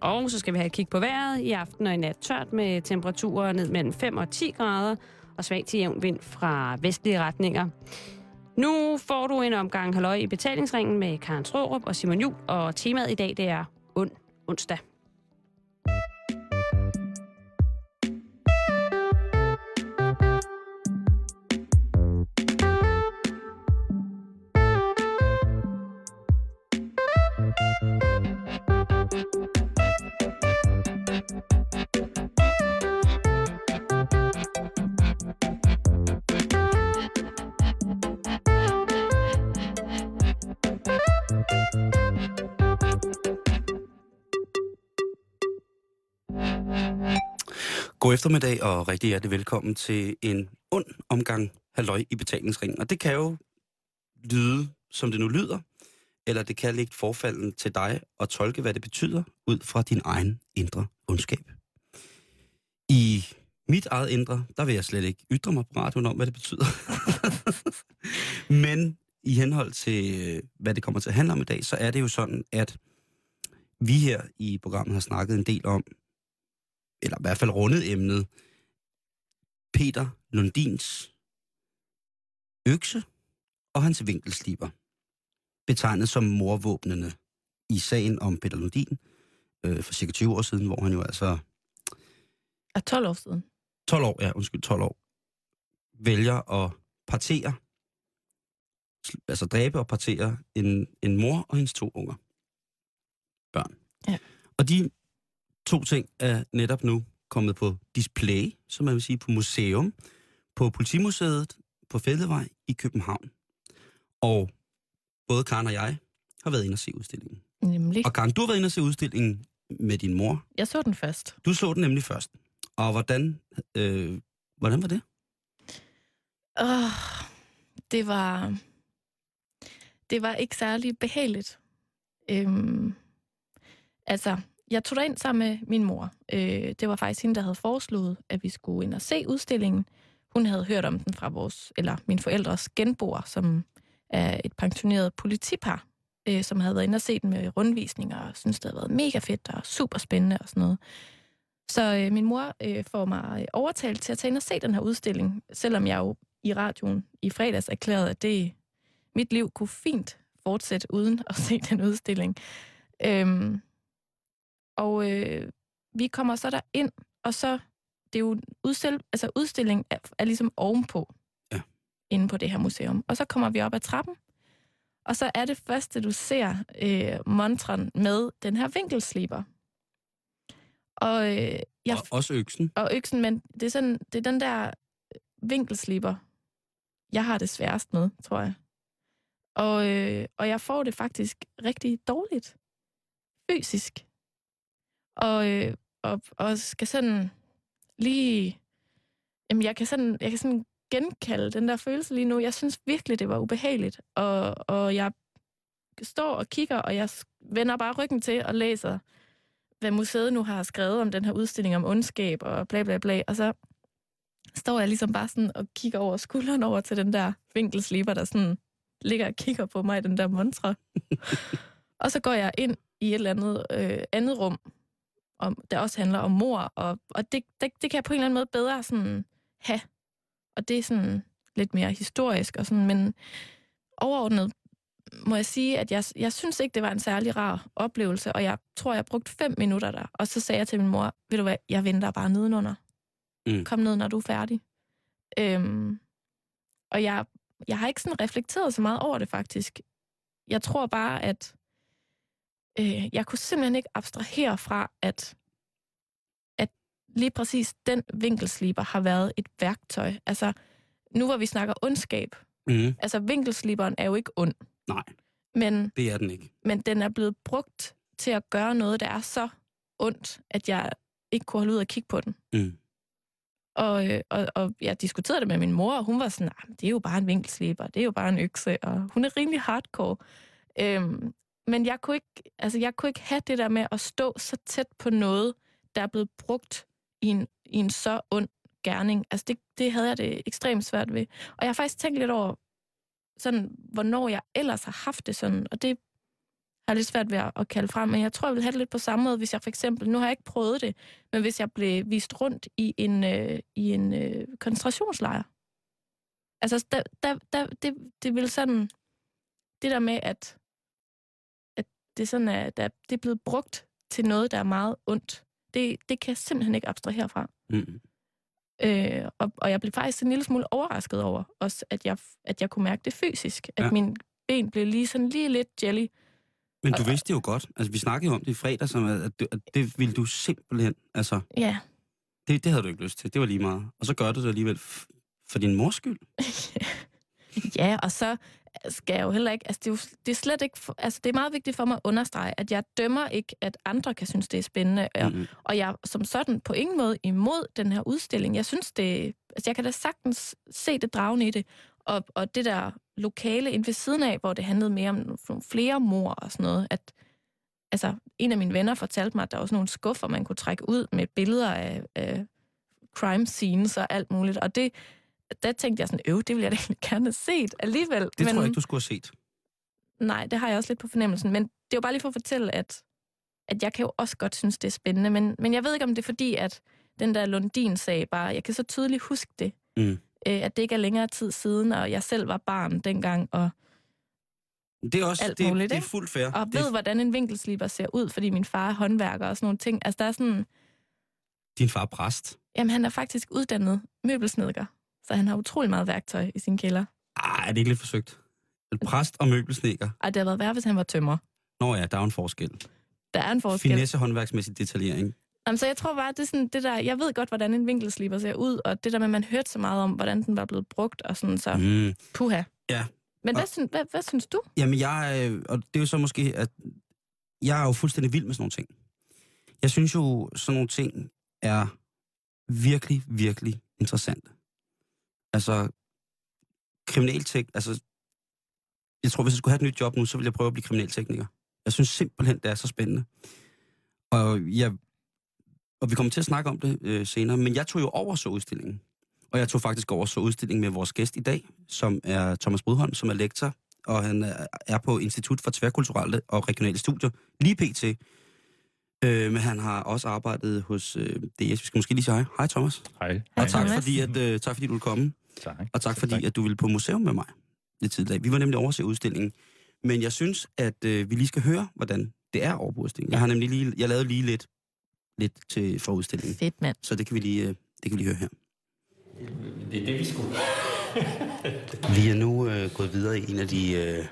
Og så skal vi have et kig på vejret. I aften og i nat tørt med temperaturer ned mellem 5 og 10 grader og svag til jævn vind fra vestlige retninger. Nu får du en omgang halløj i betalingsringen med Karen Trørup og Simon Jul, og temaet i dag det er ond onsdag. Eftermiddag og rigtig hjertelig velkommen til en ond omgang halløj i betalingsringen. Og det kan jo lyde, som det nu lyder, eller det kan ligge forfalden til dig at tolke, hvad det betyder, ud fra din egen indre ondskab. I mit eget indre, der vil jeg slet ikke ytre mig på radioen om, hvad det betyder. Men i henhold til, øh, hvad det kommer til at handle om i dag, så er det jo sådan, at vi her i programmet har snakket en del om, eller i hvert fald rundet emnet, Peter Lundins økse og hans vinkelsliber, betegnet som morvåbnene i sagen om Peter Lundin øh, for cirka 20 år siden, hvor han jo altså... Er 12 år siden? 12 år, ja, undskyld, 12 år, vælger at partere, altså dræbe og partere en, en mor og hendes to unger. Børn. Ja. Og de to ting er netop nu kommet på display, som man vil sige, på museum, på Politimuseet på Fældevej i København. Og både Karen og jeg har været inde og se udstillingen. Nemlig. Og Karen, du har været inde og se udstillingen med din mor. Jeg så den først. Du så den nemlig først. Og hvordan, øh, hvordan var det? Oh, det var... Det var ikke særlig behageligt. Øhm, altså, jeg tog ind sammen med min mor. Øh, det var faktisk hende, der havde foreslået, at vi skulle ind og se udstillingen. Hun havde hørt om den fra vores, eller min forældres genboer, som er et pensioneret politipar, øh, som havde været inde og se den med rundvisninger, og synes det havde været mega fedt og super spændende og sådan noget. Så øh, min mor øh, får mig øh, overtalt til at tage ind og se den her udstilling, selvom jeg jo i radioen i fredags erklærede, at det mit liv kunne fint fortsætte uden at se den udstilling. Øhm, og øh, vi kommer så der ind, og så, det er jo udstil, altså udstilling er, er ligesom ovenpå, Ja. inde på det her museum. Og så kommer vi op ad trappen, og så er det første, du ser øh, montren med den her vinkelsliber. Og, øh, jeg, Og også øksen. og øksen, men det er, sådan, det er den der vinkelsliber, jeg har det sværest med, tror jeg. Og, øh, og jeg får det faktisk rigtig dårligt. Fysisk. Og, øh, og, og skal sådan lige... Jamen, jeg kan sådan, jeg kan sådan genkalde den der følelse lige nu. Jeg synes virkelig, det var ubehageligt. Og, og jeg står og kigger, og jeg vender bare ryggen til og læser, hvad museet nu har skrevet om den her udstilling om ondskab og bla bla bla. Og så står jeg ligesom bare sådan og kigger over skulderen over til den der vinkelsliber, der sådan ligger og kigger på mig i den der montre. og så går jeg ind i et eller andet øh, andet rum, om, der også handler om mor, og, og det, det, det kan jeg på en eller anden måde bedre sådan have. Og det er sådan lidt mere historisk, og sådan, men overordnet må jeg sige, at jeg, jeg synes ikke, det var en særlig rar oplevelse, og jeg tror, jeg brugte fem minutter der, og så sagde jeg til min mor, ved du hvad, jeg venter bare nedenunder. Mm. Kom ned, når du er færdig. Øhm, og jeg, jeg har ikke sådan reflekteret så meget over det faktisk. Jeg tror bare, at øh, jeg kunne simpelthen ikke abstrahere fra, at, at lige præcis den vinkelsliber har været et værktøj. Altså, nu hvor vi snakker ondskab, Mm. altså vinkelsliberen er jo ikke ond, Nej, men, det er den ikke. men den er blevet brugt til at gøre noget, der er så ondt, at jeg ikke kunne holde ud og kigge på den. Mm. Og, øh, og, og jeg diskuterede det med min mor, og hun var sådan, nah, det er jo bare en vinkelsliber, det er jo bare en økse, og hun er rimelig hardcore. Øhm, men jeg kunne, ikke, altså, jeg kunne ikke have det der med at stå så tæt på noget, der er blevet brugt i en, i en så ond gerning. Altså det, det havde jeg det ekstremt svært ved. Og jeg har faktisk tænkt lidt over, sådan, hvornår jeg ellers har haft det sådan, og det har jeg lidt svært ved at, kalde frem, men jeg tror, jeg vil have det lidt på samme måde, hvis jeg for eksempel, nu har jeg ikke prøvet det, men hvis jeg blev vist rundt i en, øh, i en øh, koncentrationslejr. Altså, der, der, der, det, det ville sådan, det der med, at det sådan er, der, det er blevet brugt til noget, der er meget ondt, det, det kan jeg simpelthen ikke abstrahere fra. Mm. Øh, og, og jeg blev faktisk en lille smule overrasket over, også at jeg, at jeg kunne mærke det fysisk. At Ja. min ben blev lige sådan lige lidt jelly. Men du vidste jo godt. Altså, vi snakkede jo om det i fredag, som at, at, det ville du simpelthen... Altså, Ja, det, det havde du ikke lyst til. Det var lige meget. Og så gør du det alligevel for din mors skyld. ja og så skal jeg jo heller ikke... Altså, det er, jo, det er slet ikke... Altså, det er meget vigtigt for mig at understrege, at jeg dømmer ikke, at andre kan synes, det er spændende. Og, Mm. og jeg som sådan på ingen måde imod den her udstilling. Jeg synes, det... Altså, jeg kan da sagtens se det dragende i det. Og, og det der lokale ind ved siden af, hvor det handlede mere om nogle flere mor og sådan noget, at altså, en af mine venner fortalte mig, at der var sådan nogle skuffer, man kunne trække ud med billeder af, af crime scenes og alt muligt. Og det, der tænkte jeg sådan, øv, det ville jeg da egentlig gerne have set alligevel. Det men, tror jeg ikke, du skulle have set. Nej, det har jeg også lidt på fornemmelsen. Men det er jo bare lige for at fortælle, at, at jeg kan jo også godt synes, det er spændende. Men, men jeg ved ikke, om det er fordi, at den der Lundin-sag bare, jeg kan så tydeligt huske det. Mm. Øh, at det ikke er længere tid siden, og jeg selv var barn dengang, og, Det er også Alt det, muligt, det er fuldt fair. og det, ved, hvordan en vinkelsliber ser ud, fordi min far er håndværker og sådan nogle ting. Altså, der er sådan... Din far er præst. Jamen, han er faktisk uddannet møbelsnedker, så han har utrolig meget værktøj i sin kælder. Ej, er det ikke lidt forsøgt? En præst og møbelsnedker. Og det havde været værre, hvis han var tømmer. Nå ja, der er en forskel. Der er en forskel. Finesse håndværksmæssig detaljering. Jamen, så jeg tror bare, det er sådan det der... Jeg ved godt, hvordan en vinkelsliber ser ud, og det der med, at man hørte så meget om, hvordan den var blevet brugt, og sådan så... Mm. Puha. Ja. Men hvad, Og- synes, hvad, hvad synes du? Jamen, jeg, øh, og det er jo så måske, at jeg er jo fuldstændig vild med sådan nogle ting. Jeg synes jo, sådan nogle ting er virkelig, virkelig interessante. Altså, kriminaltek, altså, jeg tror, hvis jeg skulle have et nyt job nu, så ville jeg prøve at blive kriminaltekniker. Jeg synes simpelthen, det er så spændende. Og, jeg, og vi kommer til at snakke om det øh, senere, men jeg tog jo over så udstillingen. Og jeg tog faktisk over så udstillingen med vores gæst i dag, som er Thomas Brydholm, som er lektor, og han er- på Institut for Tværkulturelle og Regionale Studier, lige pt. Øh, men han har også arbejdet hos øh, DS. Vi skal måske lige sige hej. Hej Thomas. Hej. Hej, Og tak Thomas. fordi, at, øh, tak fordi du vil komme. Tak. Og tak fordi, at du ville på museum med mig lidt tidligere. Vi var nemlig over at se udstillingen. Men jeg synes, at øh, vi lige skal høre, hvordan det er over på udstillingen. Jeg har nemlig lige, jeg lavede lige lidt, lidt til, for udstillingen. Fedt, mand. Så det kan vi lige, øh, det kan vi lige høre her. Det er det, vi skulle. Vi er nu øh, gået videre i en af de, øh,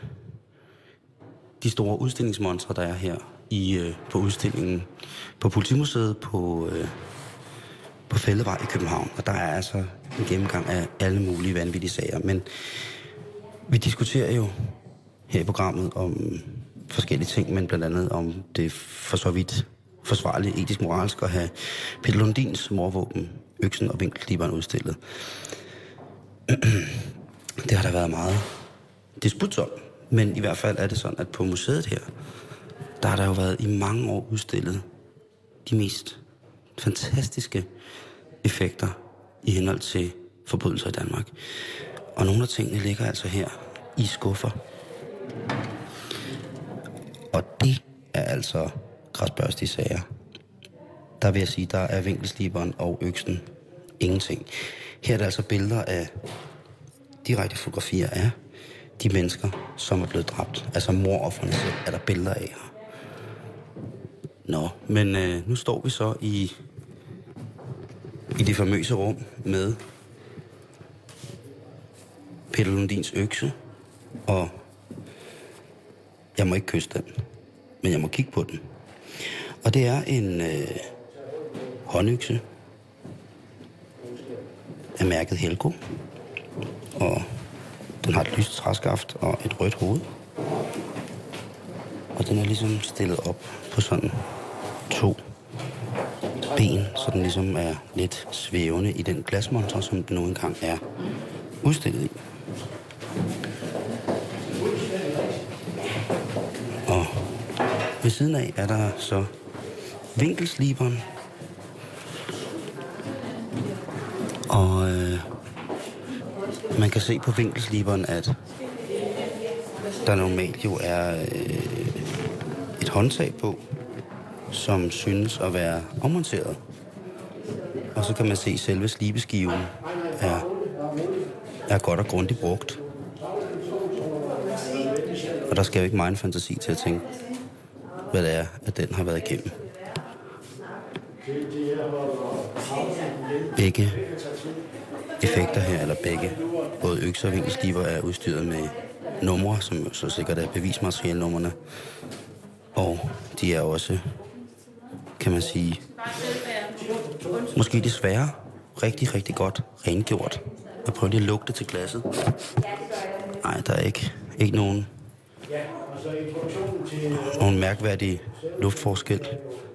de store udstillingsmonstre, der er her i, øh, på udstillingen på Politimuseet på, øh, på Fældevej i København. Og der er altså en gennemgang af alle mulige vanvittige sager. Men vi diskuterer jo her i programmet om forskellige ting, men blandt andet om det for så vidt forsvarligt etisk moralsk at have Peter Lundins morvåben, øksen og vinkelkliberen udstillet. Det har der været meget disput om. Men i hvert fald er det sådan, at på museet her, der har der jo været i mange år udstillet de mest fantastiske effekter i henhold til forbrydelser i Danmark. Og nogle af tingene ligger altså her i skuffer. Og det er altså græsbørstige sager. Der vil jeg sige, der er vinkelsliberen og øksen ingenting. Her er der altså billeder af direkte fotografier af de mennesker, som er blevet dræbt. Altså morofferne selv er der billeder af her. Nå, men øh, nu står vi så i, i det famøse rum med Peter Lundins økse, og jeg må ikke kysse den, men jeg må kigge på den. Og det er en øh, håndøkse af mærket Helgo, og den har et lyst træskaft og et rødt hoved. Og den er ligesom stillet op på sådan to ben, så den ligesom er lidt svævende i den glasmonter, som den nu engang er udstillet i. Og ved siden af er der så vinkelsliberen. Og øh, man kan se på vinkelsliberen, at der normalt jo er øh, håndtag på, som synes at være ommonteret. Og så kan man se, at selve slibeskiven er, er godt og grundigt brugt. Og der skal jo ikke meget fantasi til at tænke, hvad det er, at den har været igennem. Begge effekter her, eller begge, både økser og vinkelsliber, er udstyret med numre, som jo så sikkert er bevismaterialnummerne. Og de er også, kan man sige, måske desværre rigtig, rigtig godt rengjort. Jeg prøver lige at lugte til glasset. Nej, der er ikke, ikke nogen, nogen mærkværdig luftforskel,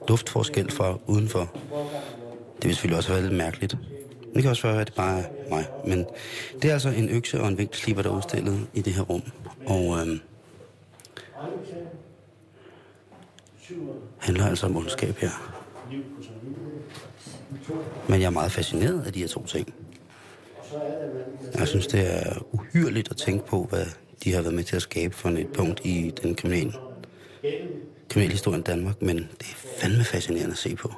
luftforskel fra udenfor. Det vil selvfølgelig også være lidt mærkeligt. Det kan også være, at det bare er mig. Men det er altså en økse og en vinkelsliber, der er udstillet i det her rum. Og øhm, handler altså om ondskab her. Men jeg er meget fascineret af de her to ting. Jeg synes, det er uhyrligt at tænke på, hvad de har været med til at skabe for et punkt i den kriminelle, kriminelle historie i Danmark, men det er fandme fascinerende at se på.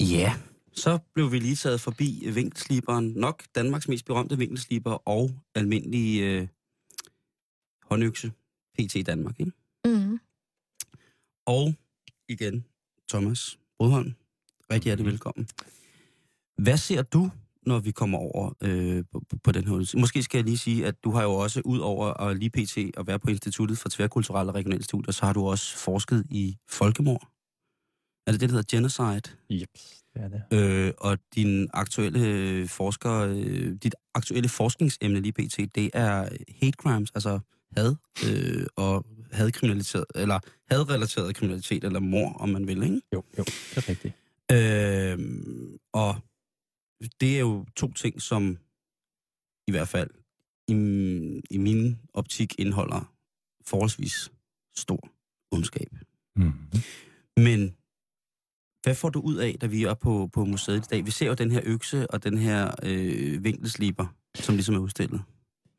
Ja, så blev vi lige taget forbi vinkelsliberen. Nok Danmarks mest berømte vinkelsliber og almindelige øh, håndøkse. PT i Danmark, ikke? Mm. Og igen, Thomas Brudholm. Rigtig hjertelig velkommen. Hvad ser du, når vi kommer over øh, på, på den her udstilling? Måske skal jeg lige sige, at du har jo også, ud over at lige PT og være på Instituttet for Tværkulturelle og Regionale Studier, så har du også forsket i folkemord. Er det det, der hedder genocide? Yep, det er det. Øh, og din aktuelle forsker, øh, dit aktuelle forskningsemne lige pt, det er hate crimes, altså had øh, og hadkriminalitet, eller hadrelateret kriminalitet, eller mor, om man vil, ikke? Jo, jo, det er rigtigt. Øh, og det er jo to ting, som i hvert fald i, i min optik indeholder forholdsvis stor ondskab. Mm. Men hvad får du ud af, da vi er på, på museet i dag? Vi ser jo den her økse og den her øh, vinkelsliber, som ligesom er udstillet.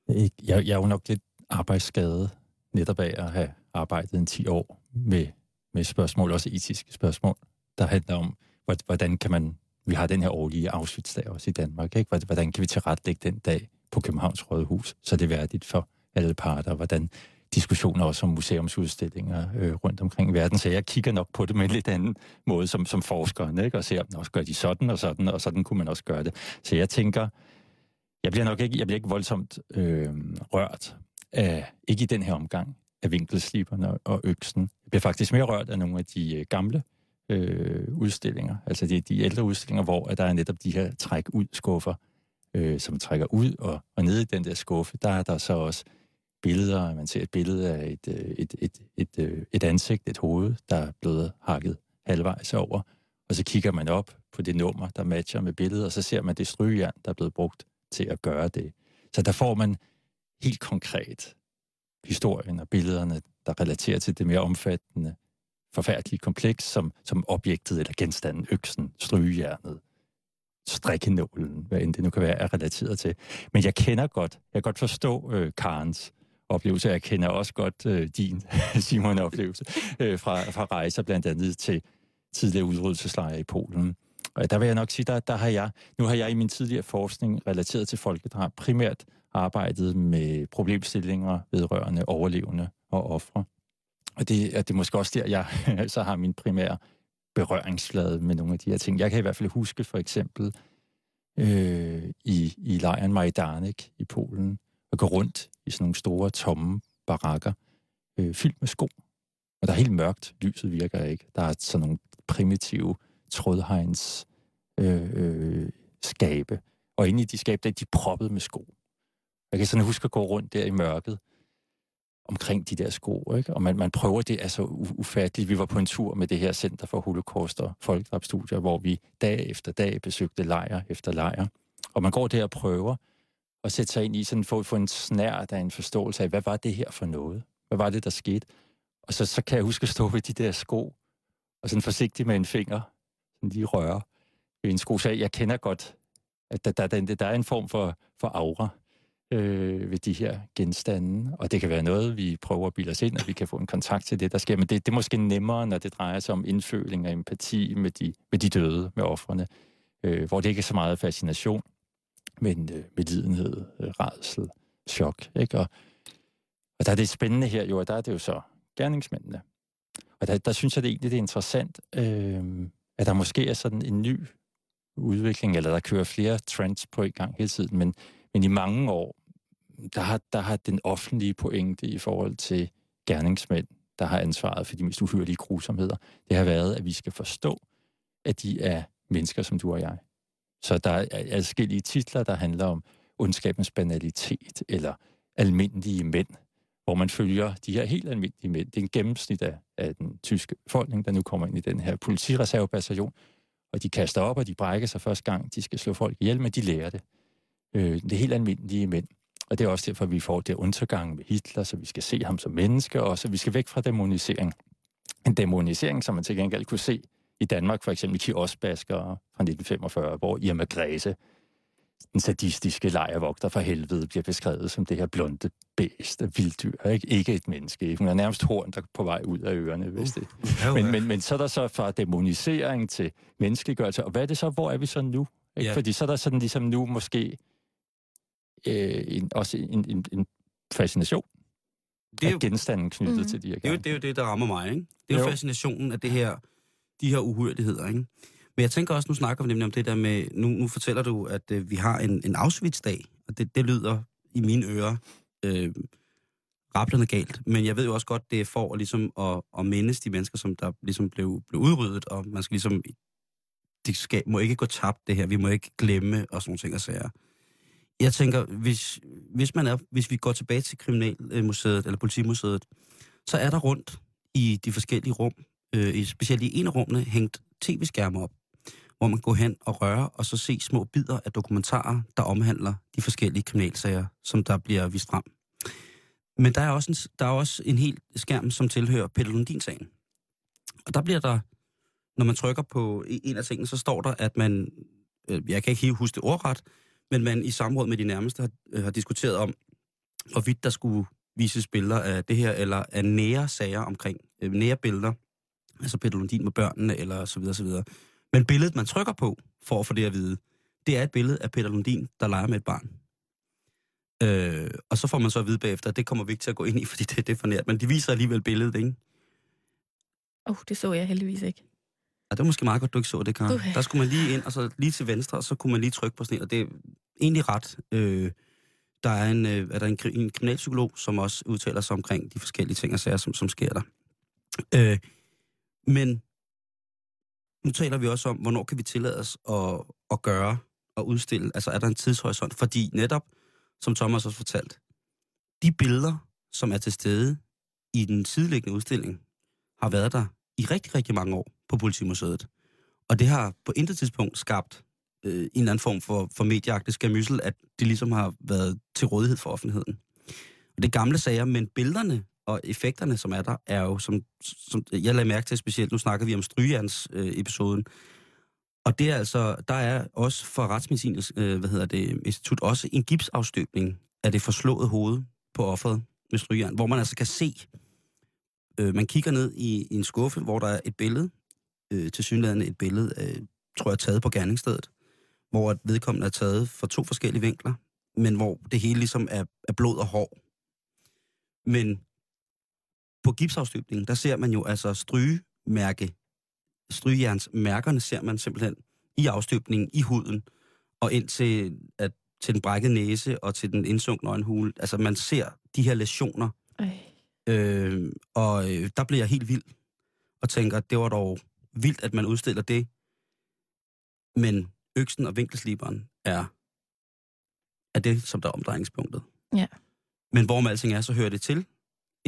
Jeg, jeg er jo nok lidt arbejdsskadet netop af at have arbejdet en 10 år med, med spørgsmål, også etiske spørgsmål, der handler om, hvordan kan man, vi har den her årlige Auschwitz-dag også i Danmark, ikke? hvordan kan vi tilrettelægge den dag på Københavns Rådhus, så det er værdigt for alle parter, hvordan diskussioner også om museumsudstillinger øh, rundt omkring i verden, så jeg kigger nok på det med en lidt anden måde som, som forskeren, ikke? og ser, også gør de sådan og sådan, og sådan kunne man også gøre det. Så jeg tænker, jeg bliver nok ikke, jeg bliver ikke voldsomt øh, rørt af, ikke i den her omgang, af vinkelsliberne og øksen. Jeg bliver faktisk mere rørt af nogle af de øh, gamle øh, udstillinger, altså de, de ældre udstillinger, hvor at der er netop de her træk ud skuffer, øh, som trækker ud, og, og nede i den der skuffe, der er der så også billeder, man ser et billede af et, øh, et, et, et, et, et ansigt, et hoved, der er blevet hakket halvvejs over, og så kigger man op på det nummer, der matcher med billedet, og så ser man det strygejern, der er blevet brugt til at gøre det. Så der får man helt konkret historien og billederne, der relaterer til det mere omfattende, forfærdelige kompleks, som, som objektet eller genstanden, øksen, strygejernet, strikkenålen, hvad end det nu kan være, er relateret til. Men jeg kender godt, jeg kan godt forstå øh, Karens oplevelse, jeg kender også godt øh, din, Simon, oplevelse øh, fra, fra rejser blandt andet til tidligere udryddelseslejre i Polen. Og der vil jeg nok sige, der, der har jeg, nu har jeg i min tidligere forskning relateret til folkedrab primært arbejdet med problemstillinger vedrørende overlevende og ofre. Og det, er det er måske også der, jeg så har min primære berøringsflade med nogle af de her ting. Jeg kan i hvert fald huske for eksempel øh, i, i lejren Majdanek i Polen, at gå rundt i sådan nogle store, tomme barakker, øh, fyldt med sko. Og der er helt mørkt, lyset virker ikke. Der er sådan nogle primitive trådhegns øh, øh, skabe. Og inde i de skabe, der er de proppet med sko. Jeg kan sådan huske at gå rundt der i mørket, omkring de der sko, ikke? Og man, man prøver det, altså ufatteligt. Vi var på en tur med det her Center for Holocaust og Folkedrabstudier, hvor vi dag efter dag besøgte lejr efter lejr. Og man går der og prøver at sætte sig ind i sådan, for, få en snært af en forståelse af, hvad var det her for noget? Hvad var det, der skete? Og så, så kan jeg huske at stå ved de der sko, og sådan forsigtigt med en finger, sådan lige røre ved en sko. Så jeg kender godt, at der, der, der, der er en form for, for aura øh, ved de her genstande. Og det kan være noget, vi prøver at bilde os ind, at vi kan få en kontakt til det, der sker. Men det, det er måske nemmere, når det drejer sig om indføling og empati med de, med de døde, med offrene, øh, hvor det ikke er så meget fascination, men øh, medlidenhed, øh, redsel, chok. Ikke? Og, og der er det spændende her jo, og der er det jo så gerningsmændene. Og der, der synes jeg det egentlig, det er interessant, øh, at der måske er sådan en ny udvikling, eller der kører flere trends på i gang hele tiden, men, men i mange år, der har, der har den offentlige pointe i forhold til gerningsmænd, der har ansvaret for de mest uhyrlige grusomheder, det har været, at vi skal forstå, at de er mennesker som du og jeg. Så der er adskillige titler, der handler om ondskabens banalitet, eller almindelige mænd, hvor man følger de her helt almindelige mænd. Det er en gennemsnit af, af den tyske befolkning, der nu kommer ind i den her politireservebataljon, og de kaster op, og de brækker sig første gang, de skal slå folk ihjel, men de lærer det. Øh, det er helt almindelige mænd. Og det er også derfor, vi får det undergang med Hitler, så vi skal se ham som menneske, og så vi skal væk fra demonisering. En demonisering, som man til gengæld kunne se i Danmark, for eksempel Kiosbasker fra 1945, hvor Irma Græse, den sadistiske lejervogter for helvede, bliver beskrevet som det her blonde bæst af vilddyr. Ikke? ikke et menneske. Hun er nærmest horn, der er på vej ud af ørerne, hvis det. Uh, men, men, men så er der så fra demonisering til menneskeliggørelse. Og hvad er det så? Hvor er vi så nu? Ikke? Ja. Fordi så er der sådan ligesom nu måske øh, en, også en, en, en fascination det er jo, genstanden knyttet mm. til de her det er, jo, det er jo det, der rammer mig. Ikke? Det er jo, jo fascinationen af det her, de her uhyrligheder. Ikke? Men jeg tænker også, nu snakker vi nemlig om det der med, nu, nu fortæller du, at øh, vi har en, en Auschwitz-dag, og det, det lyder i mine ører øh, rablende galt. Men jeg ved jo også godt, det er for at, ligesom, at, at mindes de mennesker, som der ligesom blev, blev udryddet, og man skal ligesom, det skal, må ikke gå tabt det her, vi må ikke glemme og sådan nogle ting og sager. Jeg tænker, hvis, hvis, man er, hvis vi går tilbage til Kriminalmuseet, eller Politimuseet, så er der rundt i de forskellige rum, øh, specielt i en af rummene, hængt tv-skærme op, hvor man går hen og rører, og så se små bidder af dokumentarer, der omhandler de forskellige kriminalsager, som der bliver vist frem. Men der er også en, der er også en helt skærm, som tilhører Peter Lundin-sagen. Og der bliver der, når man trykker på en af tingene, så står der, at man, øh, jeg kan ikke helt huske det ordret, men man i samråd med de nærmeste har, øh, har diskuteret om, hvorvidt der skulle vises billeder af det her, eller af nære sager omkring, øh, nære billeder, altså Peter Lundin med børnene, eller så videre, så videre. Men billedet, man trykker på, for at få det at vide, det er et billede af Peter Lundin, der leger med et barn. Øh, og så får man så at vide bagefter, at det kommer vi ikke til at gå ind i, fordi det, det er for nært. Men de viser alligevel billedet, ikke? Åh, oh, det så jeg heldigvis ikke. Ja, det var måske meget godt, du ikke så det, Karen. Okay. Der skulle man lige ind, og så lige til venstre, og så kunne man lige trykke på sådan en, og det er egentlig ret. Øh, der er, en, øh, er der en, en kriminalpsykolog, som også udtaler sig omkring de forskellige ting og sager, som, som sker der. Øh, men nu taler vi også om, hvornår kan vi tillade os at, at gøre og udstille? Altså er der en tidshorisont? Fordi netop, som Thomas også fortalt, de billeder, som er til stede i den sidelæggende udstilling, har været der i rigtig, rigtig mange år på Politimuseet. Og det har på intet tidspunkt skabt øh, en eller anden form for, for medieagtig skamyssel, at det ligesom har været til rådighed for offentligheden. Og det er gamle sager, men billederne og effekterne, som er der, er jo, som, som jeg lagde mærke til specielt, nu snakker vi om strygerns-episoden, øh, og det er altså, der er også for Retsmedicinsk, øh, hvad hedder det, institut, også en gipsafstøbning af det forslåede hoved på offeret med strygejern, hvor man altså kan se, øh, man kigger ned i, i en skuffe, hvor der er et billede, øh, til synligheden et billede, øh, tror jeg, taget på gerningsstedet, hvor vedkommende er taget fra to forskellige vinkler, men hvor det hele ligesom er, er blod og hår. Men på gipsafstøbningen, der ser man jo altså strygemærke, strygejernsmærkerne ser man simpelthen i afstøbningen, i huden, og ind til, at, til den brækkede næse og til den indsunkne øjenhule. Altså man ser de her lesioner. Øh, og øh, der bliver jeg helt vild og tænker, det var dog vildt, at man udstiller det. Men øksen og vinkelsliberen er, er det, som der er omdrejningspunktet. Ja. Men hvor med alting er, så hører det til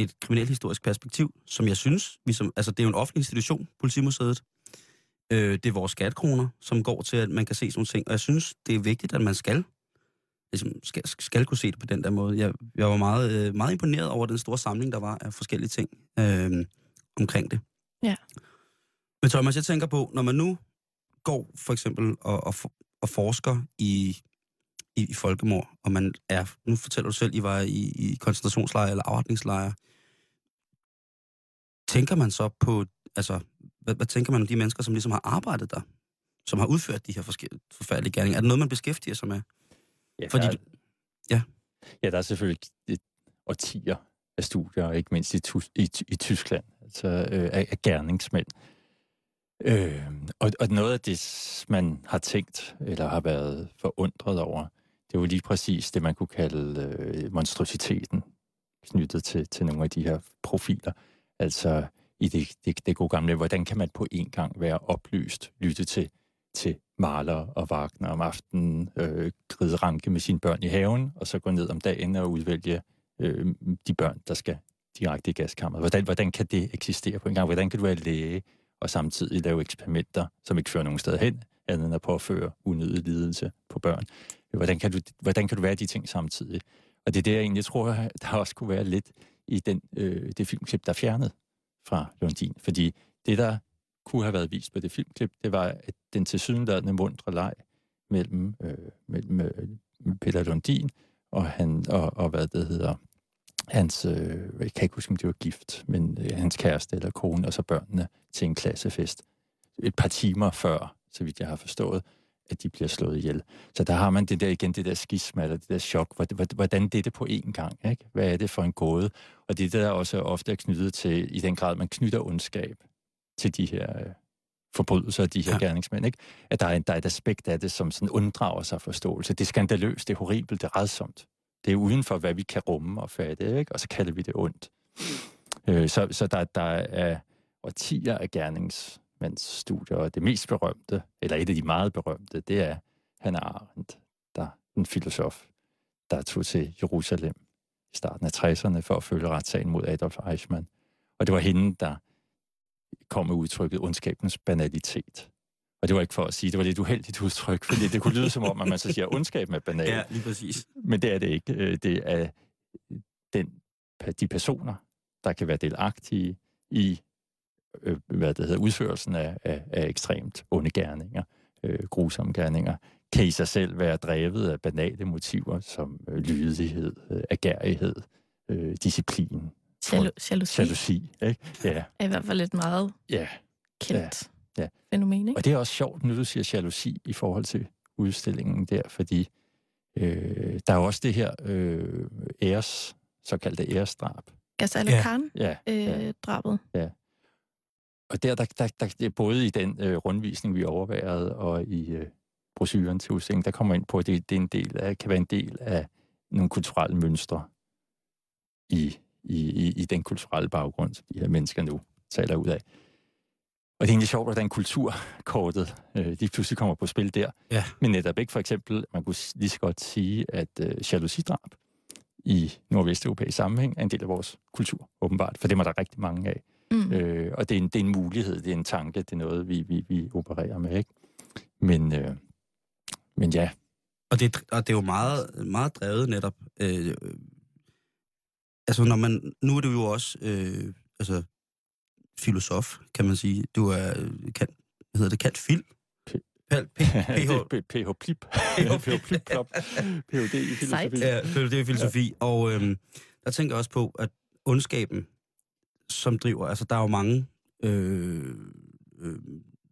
et kriminalhistorisk perspektiv, som jeg synes, vi som, altså det er jo en offentlig institution, Politimuseet. Øh, det er vores skatkroner, som går til, at man kan se sådan nogle ting. Og jeg synes, det er vigtigt, at man skal, ligesom, skal, skal kunne se det på den der måde. Jeg, jeg var meget, øh, meget imponeret over den store samling, der var af forskellige ting øh, omkring det. Ja. Men Thomas, jeg tænker på, når man nu går for eksempel og, og, og forsker i, i, i folkemord, og man er, nu fortæller du selv, I var i, i koncentrationslejre eller afretningslejre. Tænker man så på, altså, hvad, hvad tænker man om de mennesker, som ligesom har arbejdet der? Som har udført de her forskellige, forfærdelige gerninger? Er det noget, man beskæftiger sig med? Ja, Fordi der, ja. Ja, der er selvfølgelig et årtier af studier, ikke mindst i, i, i Tyskland, altså øh, af, af gerningsmænd. Øh, og, og noget af det, man har tænkt, eller har været forundret over, det er jo lige præcis det, man kunne kalde øh, monstrositeten knyttet til, til nogle af de her profiler. Altså i det, det, det gode gamle, hvordan kan man på en gang være oplyst, lytte til, til Mahler og Wagner om aftenen, øh, gride ranke med sine børn i haven, og så gå ned om dagen og udvælge øh, de børn, der skal direkte i gaskammeret. Hvordan, hvordan kan det eksistere på en gang? Hvordan kan du være læge og samtidig lave eksperimenter, som ikke fører nogen sted hen, andet end at påføre unødig lidelse på børn? Hvordan kan, du, hvordan kan du være de ting samtidig? Og det er det, jeg egentlig tror, der også kunne være lidt i den, øh, det filmklip, der er fjernet fra Lundin. Fordi det, der kunne have været vist på det filmklip, det var, at den tilsyneladende mundre leg mellem, øh, mellem øh, Peter Lundin og, han, og, og hvad det hedder, hans, øh, jeg kan ikke huske, om det var gift, men øh, hans kæreste eller kone, og så børnene til en klassefest. Et par timer før, så vidt jeg har forstået, at de bliver slået ihjel. Så der har man det der igen, det der skisma, eller det der chok. Hvordan, det er det på én gang? Ikke? Hvad er det for en gåde? Og det er der også ofte er knyttet til, i den grad, man knytter ondskab til de her øh, forbrydelser, de her Ja. gerningsmænd. Ikke? At der er, en, der er et aspekt af det, som sådan unddrager sig forståelse. Det er skandaløst, det er horribelt, det er redsomt. Det er uden for, hvad vi kan rumme og fatte, ikke? og så kalder vi det ondt. Øh, så så der, der er årtier af gerningsmandsstudier, og det mest berømte, eller et af de meget berømte, det er Hannah Arendt, der en filosof, der tog til Jerusalem i starten af 60'erne for at følge retssagen mod Adolf Eichmann. Og det var hende, der kom med udtrykket ondskabens banalitet. Og det var ikke for at sige, det var lidt uheldigt udtryk, fordi det kunne lyde som om, at man så siger, ondskaben er banal. Ja, lige præcis. Men det er det ikke. Øh, Det er den, de personer, der kan være delagtige i øh, hvad det hedder, udførelsen af, af, af ekstremt onde gerninger, øh, grusomme gerninger, kan i sig selv være drevet af banale motiver som øh, lydighed, øh, agerighed, øh, disciplin, Jalo- jalousi jalousi. Ikke? Ja, er i hvert fald et meget ja. kendt Ja, ja. fænomen, ikke? Og det er også sjovt, når du siger jalousi i forhold til udstillingen der, fordi øh, der er også det her øh, æres, såkaldte æresdrab. Ghazal Ja. Khan Ja, ja. øh, drabet. Og der, der, der, der, det er både i den øh, rundvisning, vi overværede, og i øh, brochuren til udstillingen, der kommer ind på, at det, det er en del af, kan være en del af nogle kulturelle mønstre i, i, i, i den kulturelle baggrund, som de her mennesker nu taler ud af. Og det er egentlig sjovt, hvordan kulturkortet øh, lige pludselig kommer på spil der. Ja. Men netop ikke for eksempel, man kunne lige så godt sige, at øh, jalousidrab i nordvesteuropæisk sammenhæng er en del af vores kultur, åbenbart. For dem er der rigtig mange af. Mm. Øh, og det er, en, det er en mulighed, det er en tanke, det er noget, vi, vi, vi opererer med, ikke? Men, øh, men ja, Og det, og det er jo meget, meget drevet netop. Øh, altså, når man, nu er du jo også øh, altså, filosof, kan man sige. Du er, øh, kan, hvad hedder det, kant fil? PH. er Plip. PH Plip. PhD i filosofi. Ja, det er filosofi. Og øhm, der tænker jeg også på, at ondskaben, som driver, altså der er jo mange, øh, øh,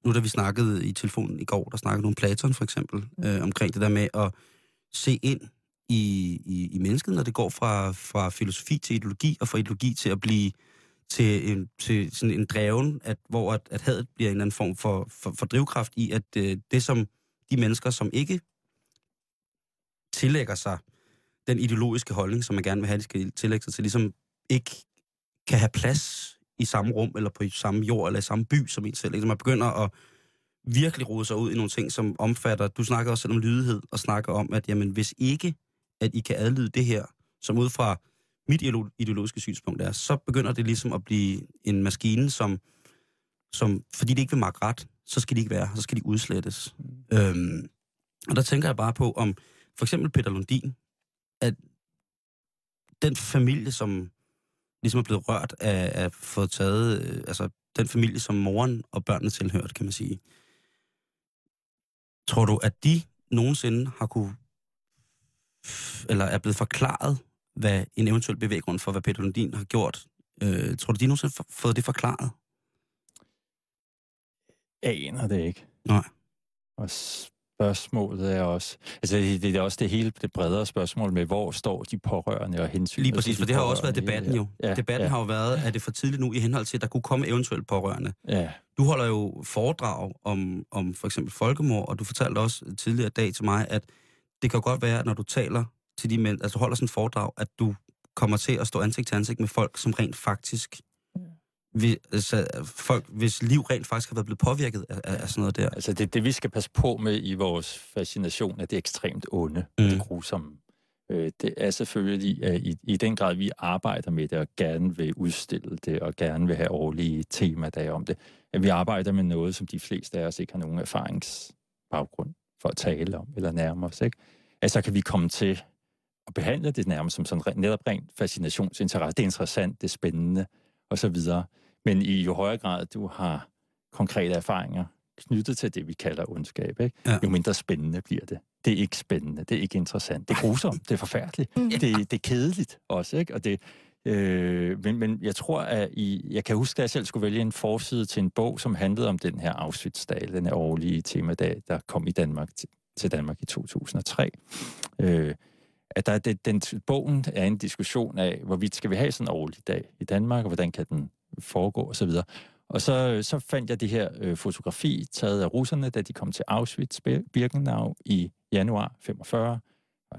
nu da vi snakkede i telefonen i går, der snakkede nogle Platon for eksempel, øh, omkring det der med at se ind i, i, i mennesket, når det går fra, fra filosofi til ideologi, og fra ideologi til at blive til, en, til sådan en dreven, at, hvor at, at hadet bliver en eller anden form for, for, for drivkraft i, at øh, det som de mennesker, som ikke tillægger sig den ideologiske holdning, som man gerne vil have, de skal tillægge sig til, ligesom ikke kan have plads i samme rum, eller på samme jord, eller i samme by som en selv. Ikke? Så man begynder at virkelig rode sig ud i nogle ting, som omfatter, du snakker også selv om lydighed, og snakker om, at jamen, hvis ikke, at I kan adlyde det her, som ud fra mit ideologiske synspunkt er, så begynder det ligesom at blive en maskine, som, som fordi det ikke vil magte ret, så skal de ikke være her, så skal de udslettes. Mm. Øhm, og der tænker jeg bare på, om for eksempel Peter Lundin, at den familie, som ligesom er blevet rørt af at få taget, øh, altså den familie, som moren og børnene tilhørte, kan man sige. Tror du, at de nogensinde har kunne eller er blevet forklaret, hvad en eventuel bevæggrund for, hvad Peter Lundin har gjort. Øh, tror du, de nogensinde har fået det forklaret? aner det ikke. Nej. Og spørgsmålet er også... Altså, det, det er også det hele det bredere spørgsmål med, hvor står de pårørende og hensyn. Lige præcis, for det har også været debatten jo. Ja, Debatten ja. har jo været, er det for tidligt nu i henhold til, at der kunne komme eventuelt pårørende. Ja, Du holder jo foredrag om, om for eksempel folkemord, og du fortalte også tidligere dag til mig, at det kan godt være, at når du taler til de mænd, altså holder sådan et foredrag, at du kommer til at stå ansigt til ansigt med folk, som rent faktisk... Vi, altså, folk, hvis liv rent faktisk har været blevet påvirket af, af, af sådan noget der. altså det, det vi skal passe på med i vores fascination, er det ekstremt onde, Mm. det grusomme. Øh, det er selvfølgelig, at i, i den grad vi arbejder med det, og gerne vil udstille det, og gerne vil have årlige temadage om det, at vi arbejder med noget, som de fleste af os ikke har nogen erfaringsbaggrund for at tale om, eller nærme os. Ikke? Altså kan vi komme til at behandle det nærmest som sådan netop rent fascinationsinteresse. Det er interessant, det er spændende, og så videre. Men i jo højere grad du har konkrete erfaringer knyttet til det, vi kalder ondskab, ikke? Ja. jo mindre spændende bliver det. Det er ikke spændende, det er ikke interessant, det er grusomt, det er forfærdeligt, Mm. det, det er kedeligt også, ikke? Og det, øh, men, men jeg tror, at I, jeg kan huske, at jeg selv skulle vælge en forside til en bog, som handlede om den her Auschwitz-dag, den her årlige temadag, der kom i Danmark til, til Danmark i 2003. Øh, at der, er det, den, bogen er en diskussion af, hvorvidt skal vi have sådan en årlig dag i Danmark, og hvordan kan den foregå, og så videre. Og så, så fandt jeg det her øh, fotografi, taget af russerne, da de kom til Auschwitz-Birkenau i januar 45. Og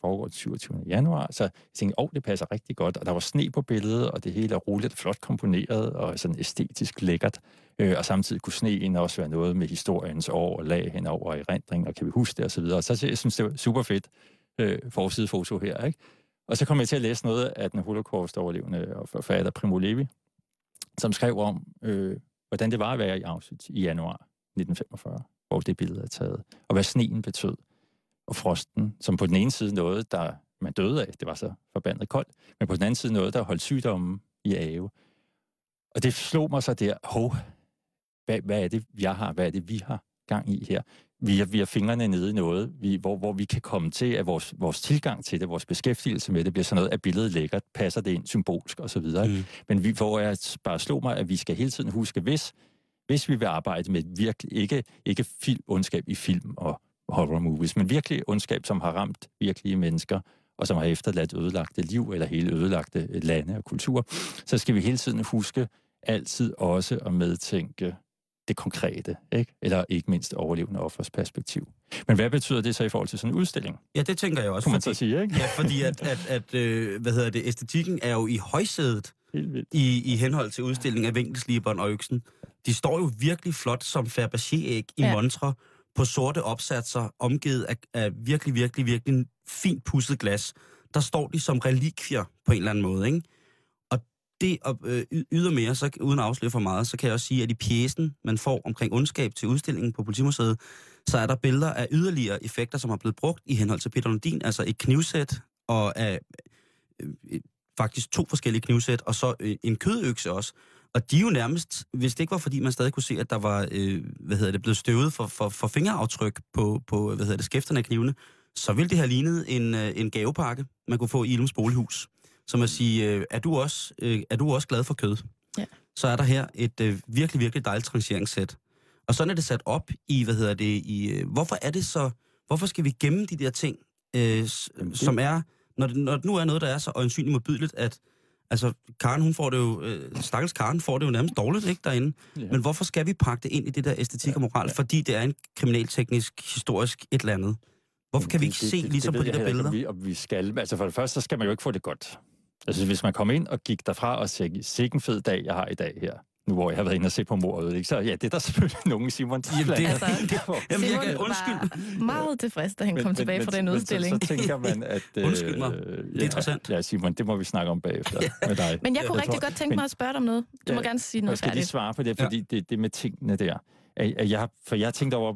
foregår den 27. januar, så jeg tænkte, åh, det passer rigtig godt. Og der var sne på billedet, og det hele er roligt, flot komponeret og sådan æstetisk lækkert. Øh, og samtidig kunne sneen også være noget med historiens år og lag henover i rendring, og kan vi huske det, og så videre. Og så jeg synes det var super fedt øh, forsidefoto her, ikke? Og så kom jeg til at læse noget af den holocaust-overlevende og forfatter Primo Levi, som skrev om, øh, hvordan det var at være i Auschwitz i januar 1945, hvor det billede er taget, og hvad sneen betød, og frosten, som på den ene side noget, der man døde af, det var så forbandet koldt, men på den anden side noget, der holdt sygdommen i ave. Og det slog mig så der, hov, hvad, hvad er det, jeg har, hvad er det, vi har gang i her? Vi har, vi har fingrene nede i noget, vi, hvor, hvor vi kan komme til, at vores, vores tilgang til det, vores beskæftigelse med det, bliver sådan noget, at billedet lækkert, passer det ind symbolsk osv. Mm. Men vi, hvor jeg bare slog mig, at vi skal hele tiden huske, hvis, hvis vi vil arbejde med virkelig, ikke, ikke film, ondskab i film og horror movies, men virkelig ondskab, som har ramt virkelige mennesker, og som har efterladt ødelagte liv, eller hele ødelagte lande og kultur, så skal vi hele tiden huske altid også at medtænke det konkrete, ikke? eller ikke mindst overlevende offers perspektiv. Men hvad betyder det så i forhold til sådan en udstilling, Ja, det tænker jeg også. kunne man Fordi, så sige, ikke? ja, fordi at, at, at øh, hvad hedder det, æstetikken er jo i højsædet i, i henhold til udstillingen af vinkelsliberen og øksen. De står jo virkelig flot som Fabergé-æg i ja. montre på sorte opsatser, omgivet af, af virkelig, virkelig, virkelig fint pusset glas. Der står de som relikvier på en eller anden måde, ikke? Det og, øh, mere, ydermere, så, uden at afsløre for meget, så kan jeg også sige, at i pjæsen, man får omkring ondskab til udstillingen på Politimuseet, så er der billeder af yderligere effekter, som har blevet brugt i henhold til Peter Lundin, altså et knivsæt og af øh, øh, faktisk to forskellige knivsæt, og så øh, en kødøkse også. Og de er jo nærmest, hvis det ikke var fordi, man stadig kunne se, at der var, øh, hvad hedder det, blevet støvet for, for, for fingeraftryk på, på, hvad hedder det, skæfterne af knivene, så ville det have lignet en, øh, en gavepakke, man kunne få i Ilums bolighus. Som at sige, øh, er, du også, øh, er du også glad for kød? Ja. Så er der her et øh, virkelig, virkelig dejligt trancheringssæt. Og sådan er det sat op i, hvad hedder det, i, øh, hvorfor er det så, hvorfor skal vi gemme de der ting, øh, det- som er, når det, når det nu er noget, der er så øjensynligt modbydeligt, at altså, Karen, hun får det jo, øh, stakkels Karen får det jo nærmest dårligt, ikke, derinde. Ja. Men hvorfor skal vi pakke det ind i det der æstetik og moral? ja. Fordi det er en kriminalteknisk, historisk et eller andet. Hvorfor kan vi ikke se, ligesom på ved de jeg der heller ikke, billeder? om Vi, om vi skal. Altså for det første, så skal man jo ikke få det godt. Altså hvis man kommer ind og gik derfra og siger, sikke en fed dag, jeg har i dag her, nu hvor jeg har været inde og se på mordet, ikke? så ja, det er der selvfølgelig nogen, Simon. Jamen, det, Altså, det, jamen, jeg Simon kan, undskyld. var meget tilfreds, da han kom tilbage fra den udstilling. Men, så, så tænker man, at... øh, Undskyld mig. Det er interessant. Ja, Simon, det må vi snakke om bagefter med dig. Men jeg kunne Jeg rigtig tror- godt tænke men- mig at spørge dig om noget. Du må Ja, gerne sige Jeg noget skal lige færdigt. svare på det, Ja. fordi det, det med tingene der. At, at jeg, for jeg har tænkt over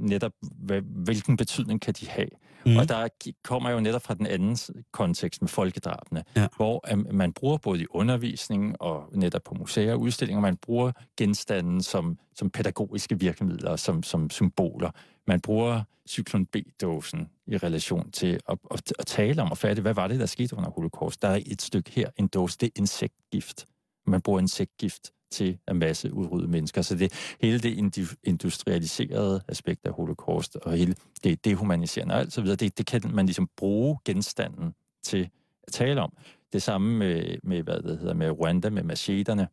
netop, hvad, hvilken betydning kan de have. Mm. Og der kommer jo netop fra den anden kontekst med folkedrabene, Ja. hvor um, man bruger både i undervisning og netop på museer og udstillinger, man bruger genstanden som, som pædagogiske virkemidler, som, som symboler. Man bruger cyklon B-dåsen i relation til at, at, at tale om og fatte, hvad var det, der skete under holocaust. Der er et stykke her, en dåse, det er insektgift. Man bruger insektgift til at masse udrydde mennesker. Så det hele det industrialiserede aspekt af holocaust og hele det dehumaniserende og alt så videre, det, det kan man ligesom bruge genstanden til at tale om. Det samme med, med hvad det hedder, med Rwanda, med macheterne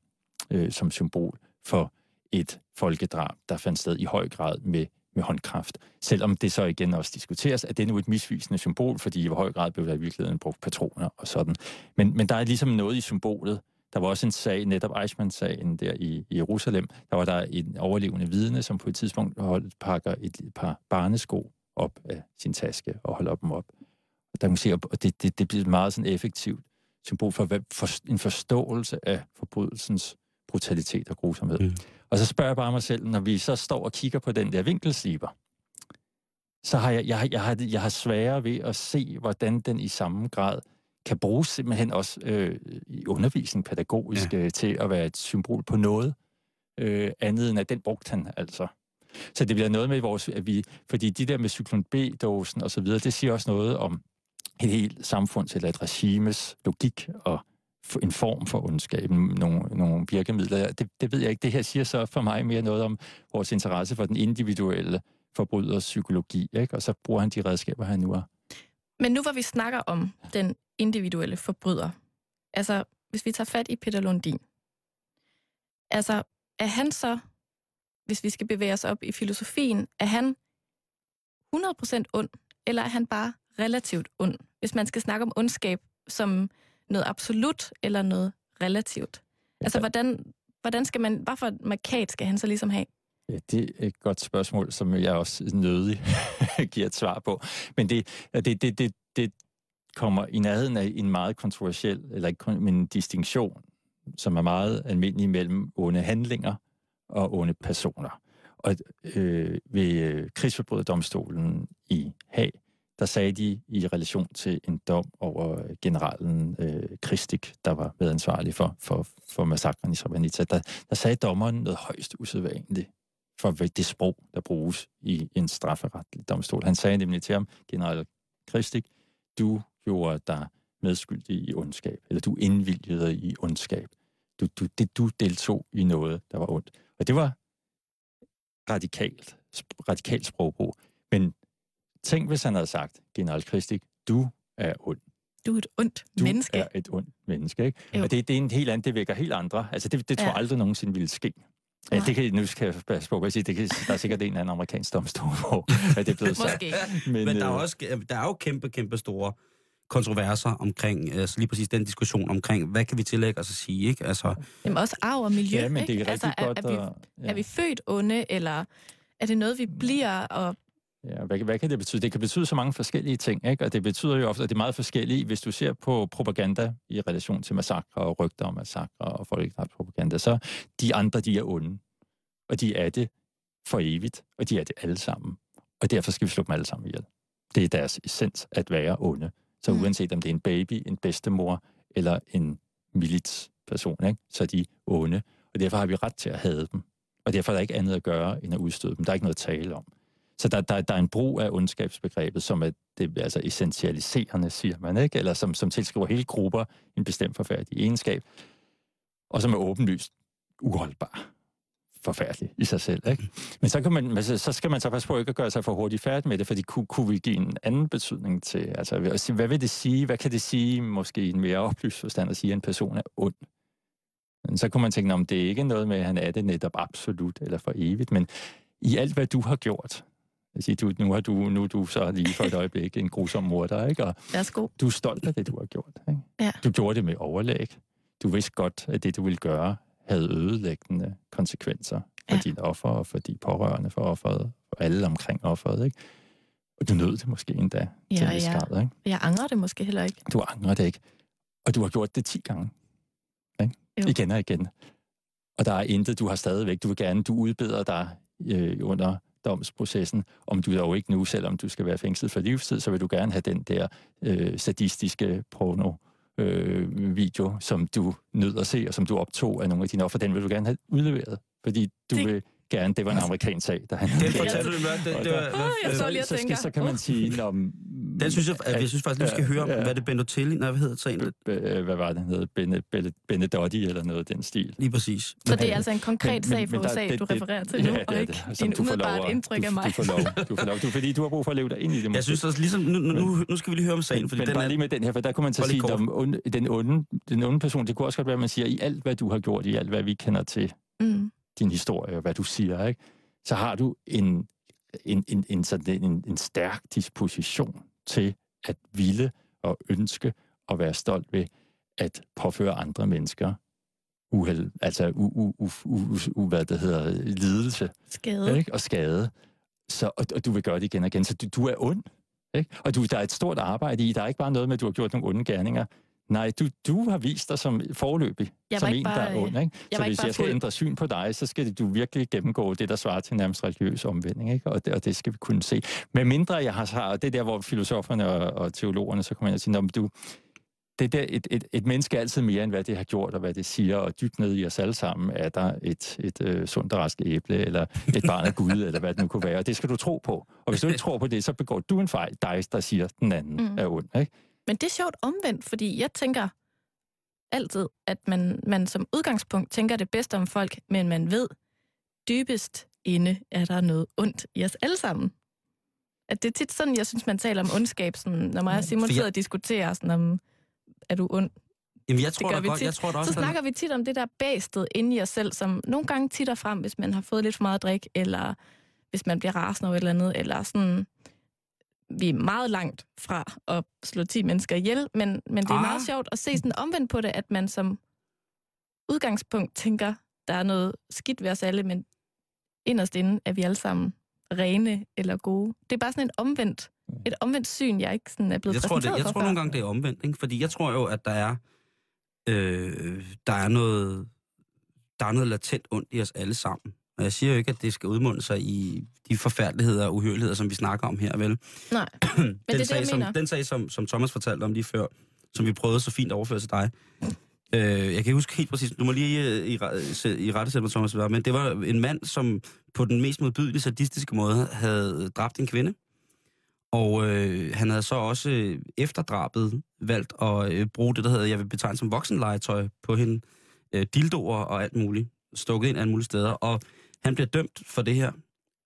øh, som symbol for et folkedrab, der fandt sted i høj grad med, med håndkraft. Selvom det så igen også diskuteres, at det er nu et misvisende symbol, fordi i høj grad blev der i virkeligheden brugt patroner og sådan. Men, men der er ligesom noget i symbolet, der var også en sag, netop Eichmann-sagen der i, i Jerusalem. Der var der en overlevende vidne, som på et tidspunkt holdt, pakker et par barnesko op af sin taske og holder dem op. Og der kan se, og det, det, det bliver meget sådan effektivt symbol for, for en forståelse af forbrydelsens brutalitet og grusomhed. Mm. Og så spørger jeg bare mig selv, når vi så står og kigger på den der vinkelsliber, så har jeg, jeg, jeg, har, jeg har sværere ved at se, hvordan den i samme grad kan bruges simpelthen også øh, i undervisning pædagogisk ja. øh, til at være et symbol på noget øh, andet end at den brugte han altså. Så det bliver noget med vores, at vi, fordi de der med cyklon B-dåsen og så videre, det siger også noget om et helt samfunds eller et regimes logik og en form for ondskaben, nogle, nogle virkemidler. Det, det ved jeg ikke. Det her siger så for mig mere noget om vores interesse for den individuelle forbryders psykologi, ikke? og så bruger han de redskaber, han nu har. Men nu hvor vi snakker om den individuelle forbryder, altså hvis vi tager fat i Peter Lundin, altså er han så, hvis vi skal bevæge os op i filosofien, er han 100% ond, eller er han bare relativt ond? Hvis man skal snakke om ondskab som noget absolut eller noget relativt. Altså, hvordan, hvordan skal man, hvad for et markat skal han så ligesom have? Det er et godt spørgsmål, som jeg også nødig giver et svar på. Men det, det, det, det, det kommer i nærheden af en meget kontroversiel, eller ikke men en distinktion, som er meget almindelig mellem onde handlinger og onde personer. Og øh, ved øh, krigsforbryderdomstolen i Haag, der sagde de i relation til en dom over generalen øh, Kristik, der var medansvarlig for, for, for massakren i Srebrenica, der, der sagde dommeren noget højst usædvanligt for det sprog, der bruges i en strafferetlig domstol. Han sagde nemlig til ham, general Kristik, du gjorde dig medskyldig i ondskab, eller du indvilgede i ondskab. Du, du, det, du deltog i noget, der var ondt. Og det var radikalt, radikalt sprogbrug. Men tænk, hvis han havde sagt, general Kristik, du er ond. Du er et ondt du menneske. Du er et ondt menneske, ikke? Jo. Og det, det er en helt anden, det vækker helt andre. Altså, det, det tror jeg ja. aldrig nogensinde ville ske. Ja, det kan, nu skal jeg passe på, at sige, det kan, der er sikkert en eller anden amerikansk domstol, hvor at det er blevet sagt. Men, Men der, er også, der er jo kæmpe, kæmpe store kontroverser omkring altså lige præcis den diskussion omkring, hvad kan vi tillægge os at sige, ikke? Altså, Jamen også arv og miljø, ja, men det er ikke? altså, godt, er, er, vi, ja. er vi født onde, eller er det noget, vi bliver, og Ja, hvad, hvad kan det betyde? Det kan betyde så mange forskellige ting, ikke? og det betyder jo ofte, at det er meget forskelligt, hvis du ser på propaganda i relation til massakre og rygter om massakre og folkedrabspropaganda, så de andre, de er onde, og de er det for evigt, og de er det alle sammen. Og derfor skal vi slå dem alle sammen ihjel. Det er deres essens at være onde. Så mm. uanset om det er en baby, en bedstemor eller en militsperson, ikke? så er de onde. Og derfor har vi ret til at have dem. Og derfor er der ikke andet at gøre, end at udstøde dem. Der er ikke noget at tale om. Så der, der, der er en brug af ondskabsbegrebet, som er det, altså essentialiserende, siger man, ikke? eller som, som tilskriver hele grupper en bestemt forfærdelig egenskab, og som er åbenlyst uholdbar forfærdelig i sig selv. Ikke? Men så, kan man, så skal man så passe på ikke at gøre sig for hurtigt færdig med det, fordi kunne, kunne vi give en anden betydning til, altså hvad vil det sige, hvad kan det sige, måske i en mere oplyst forstand at sige, at en person er ond? Men så kunne man tænke, om det er ikke noget med, at han er det netop absolut eller for evigt, men i alt, hvad du har gjort, sige, du, nu, har du, nu er du så lige for et øjeblik en grusom morder, ikke? Og Værsgo. Du er stolt af det, du har gjort. Ikke? Ja. Du gjorde det med overlæg. Du vidste godt, at det, du ville gøre, havde ødelæggende konsekvenser for ja. dine offer og for de pårørende for offeret, og alle omkring offeret, ikke? Og du nød det måske endda ja, til en vis ja. grad, ikke? Jeg angrer det måske heller ikke. Du angrer det ikke. Og du har gjort det 10 gange. Ikke? Jo. Igen og igen. Og der er intet, du har stadigvæk. Du vil gerne, du udbeder dig øh, under domsprocessen, om du dog ikke nu, selvom du skal være fængslet for livstid, så vil du gerne have den der øh, sadistiske porno øh, video, som du nød at se, og som du optog af nogle af dine offer, den vil du gerne have udleveret, fordi du Det- vil gerne, det var en amerikansk sag, der han Den fortalte du mig. Det, det var, Åh, jeg hvad- så lige så, så kan man åh. sige, når, den synes jeg, at jeg synes faktisk, at vi skal høre om, hvad det er Bendotelli, nej, hvad hedder sagen? øh, hvad var det, han hed? Bene, Bene, Benedotti eller noget den stil. Lige præcis. Så det er altså en konkret sag der- USA, du refererer til nu, og ikke lov umiddelbart at- indtryk af mig. Du får lov, du får lov, du, fordi du har brug for at leve dig ind i det. Jeg synes også ligesom, nu, nu, nu, nu skal vi lige høre om sagen, fordi men den bare er, lige med den her, for der kunne man så sige, den, onde, den onde person, det kunne også godt være, at man siger, i alt, hvad du har gjort, i alt, hvad vi kender til Mm. Din historie, og hvad du siger, ikke? så har du en, en, en, en, sådan en, en stærk disposition til at ville og ønske og være stolt ved at påføre andre mennesker uheld, altså u, u, u, u, u, hvad det hedder, lidelse Skade. ikke? og skade. Så, og, og du vil gøre det igen og igen. Så du, du er ond. Ikke? Og du, der er et stort arbejde i. Der er ikke bare noget med, at du har gjort nogle onde gerninger. Nej, du, du har vist dig som forløbig, Jeg som ikke en, bare, der er ond. Ikke? jeg Så ikke hvis jeg skal fuld. ændre syn på dig, så skal du virkelig gennemgå det, der svarer til nærmest religiøs omvending. Ikke? Og, det, og det skal vi kunne se. Men mindre jeg har, har og det er der, hvor filosoferne og, og teologerne, så kommer jeg og sige, "Nå, men du, det der, et, et, et menneske er altid mere, end hvad det har gjort, og hvad det siger, og dybt ned i os alle sammen er der et, et øh, sundt og rask æble, eller et barn af Gud, eller hvad det nu kunne være, og det skal du tro på. Og hvis du ikke tror på det, så begår du en fejl, dig, der siger, den anden mm. er ond. Ikke? Men det er sjovt omvendt, fordi jeg tænker altid, at man, man som udgangspunkt tænker det bedste om folk, men man ved, dybest inde er der noget ondt i os alle sammen. At det er tit sådan, jeg synes, man taler om ondskab, sådan, når mig og Simon For jeg- sidder og diskuterer, sådan om, er du ond? Jamen, jeg tror gør da vi godt, tit. jeg tror også, Så snakker vi tit om det der bæstet inde i os selv, som nogle gange titter frem, hvis man har fået lidt for meget drik, eller hvis man bliver rasende over et eller andet, eller sådan... Vi er meget langt fra at slå 10 mennesker ihjel, men, men det er Ah. meget sjovt at se sådan omvendt på det, at man som udgangspunkt tænker, der er noget skidt ved os alle, men inderst inde er vi alle sammen rene eller gode. Det er bare sådan en omvendt, et omvendt syn, jeg ikke sådan er blevet jeg tror, det, jeg for tror før. nogle gange, det er omvendt. Ikke? Fordi jeg tror jo, at der er, øh, der er noget der er noget latent ondt i os alle sammen. Og jeg siger jo ikke, at det skal udmunde sig i de forfærdeligheder og uhyreligheder, som vi snakker om her, vel? Nej, men den det er det, sag, jeg som, den sag, som, som Thomas fortalte om lige før, som vi prøvede så fint at overføre til dig. Øh, jeg kan ikke huske helt præcis, du må lige øh, i, i rette sætte mig, Thomas, men det var en mand, som på den mest modbydelige sadistiske måde havde dræbt en kvinde. Og øh, han havde så også øh, efter drabet valgt at øh, bruge det, der hedder, jeg vil betegne som voksenlegetøj på hende. Øh, dildoer og alt muligt. Stukket ind alle mulige steder. Og han bliver dømt for det her,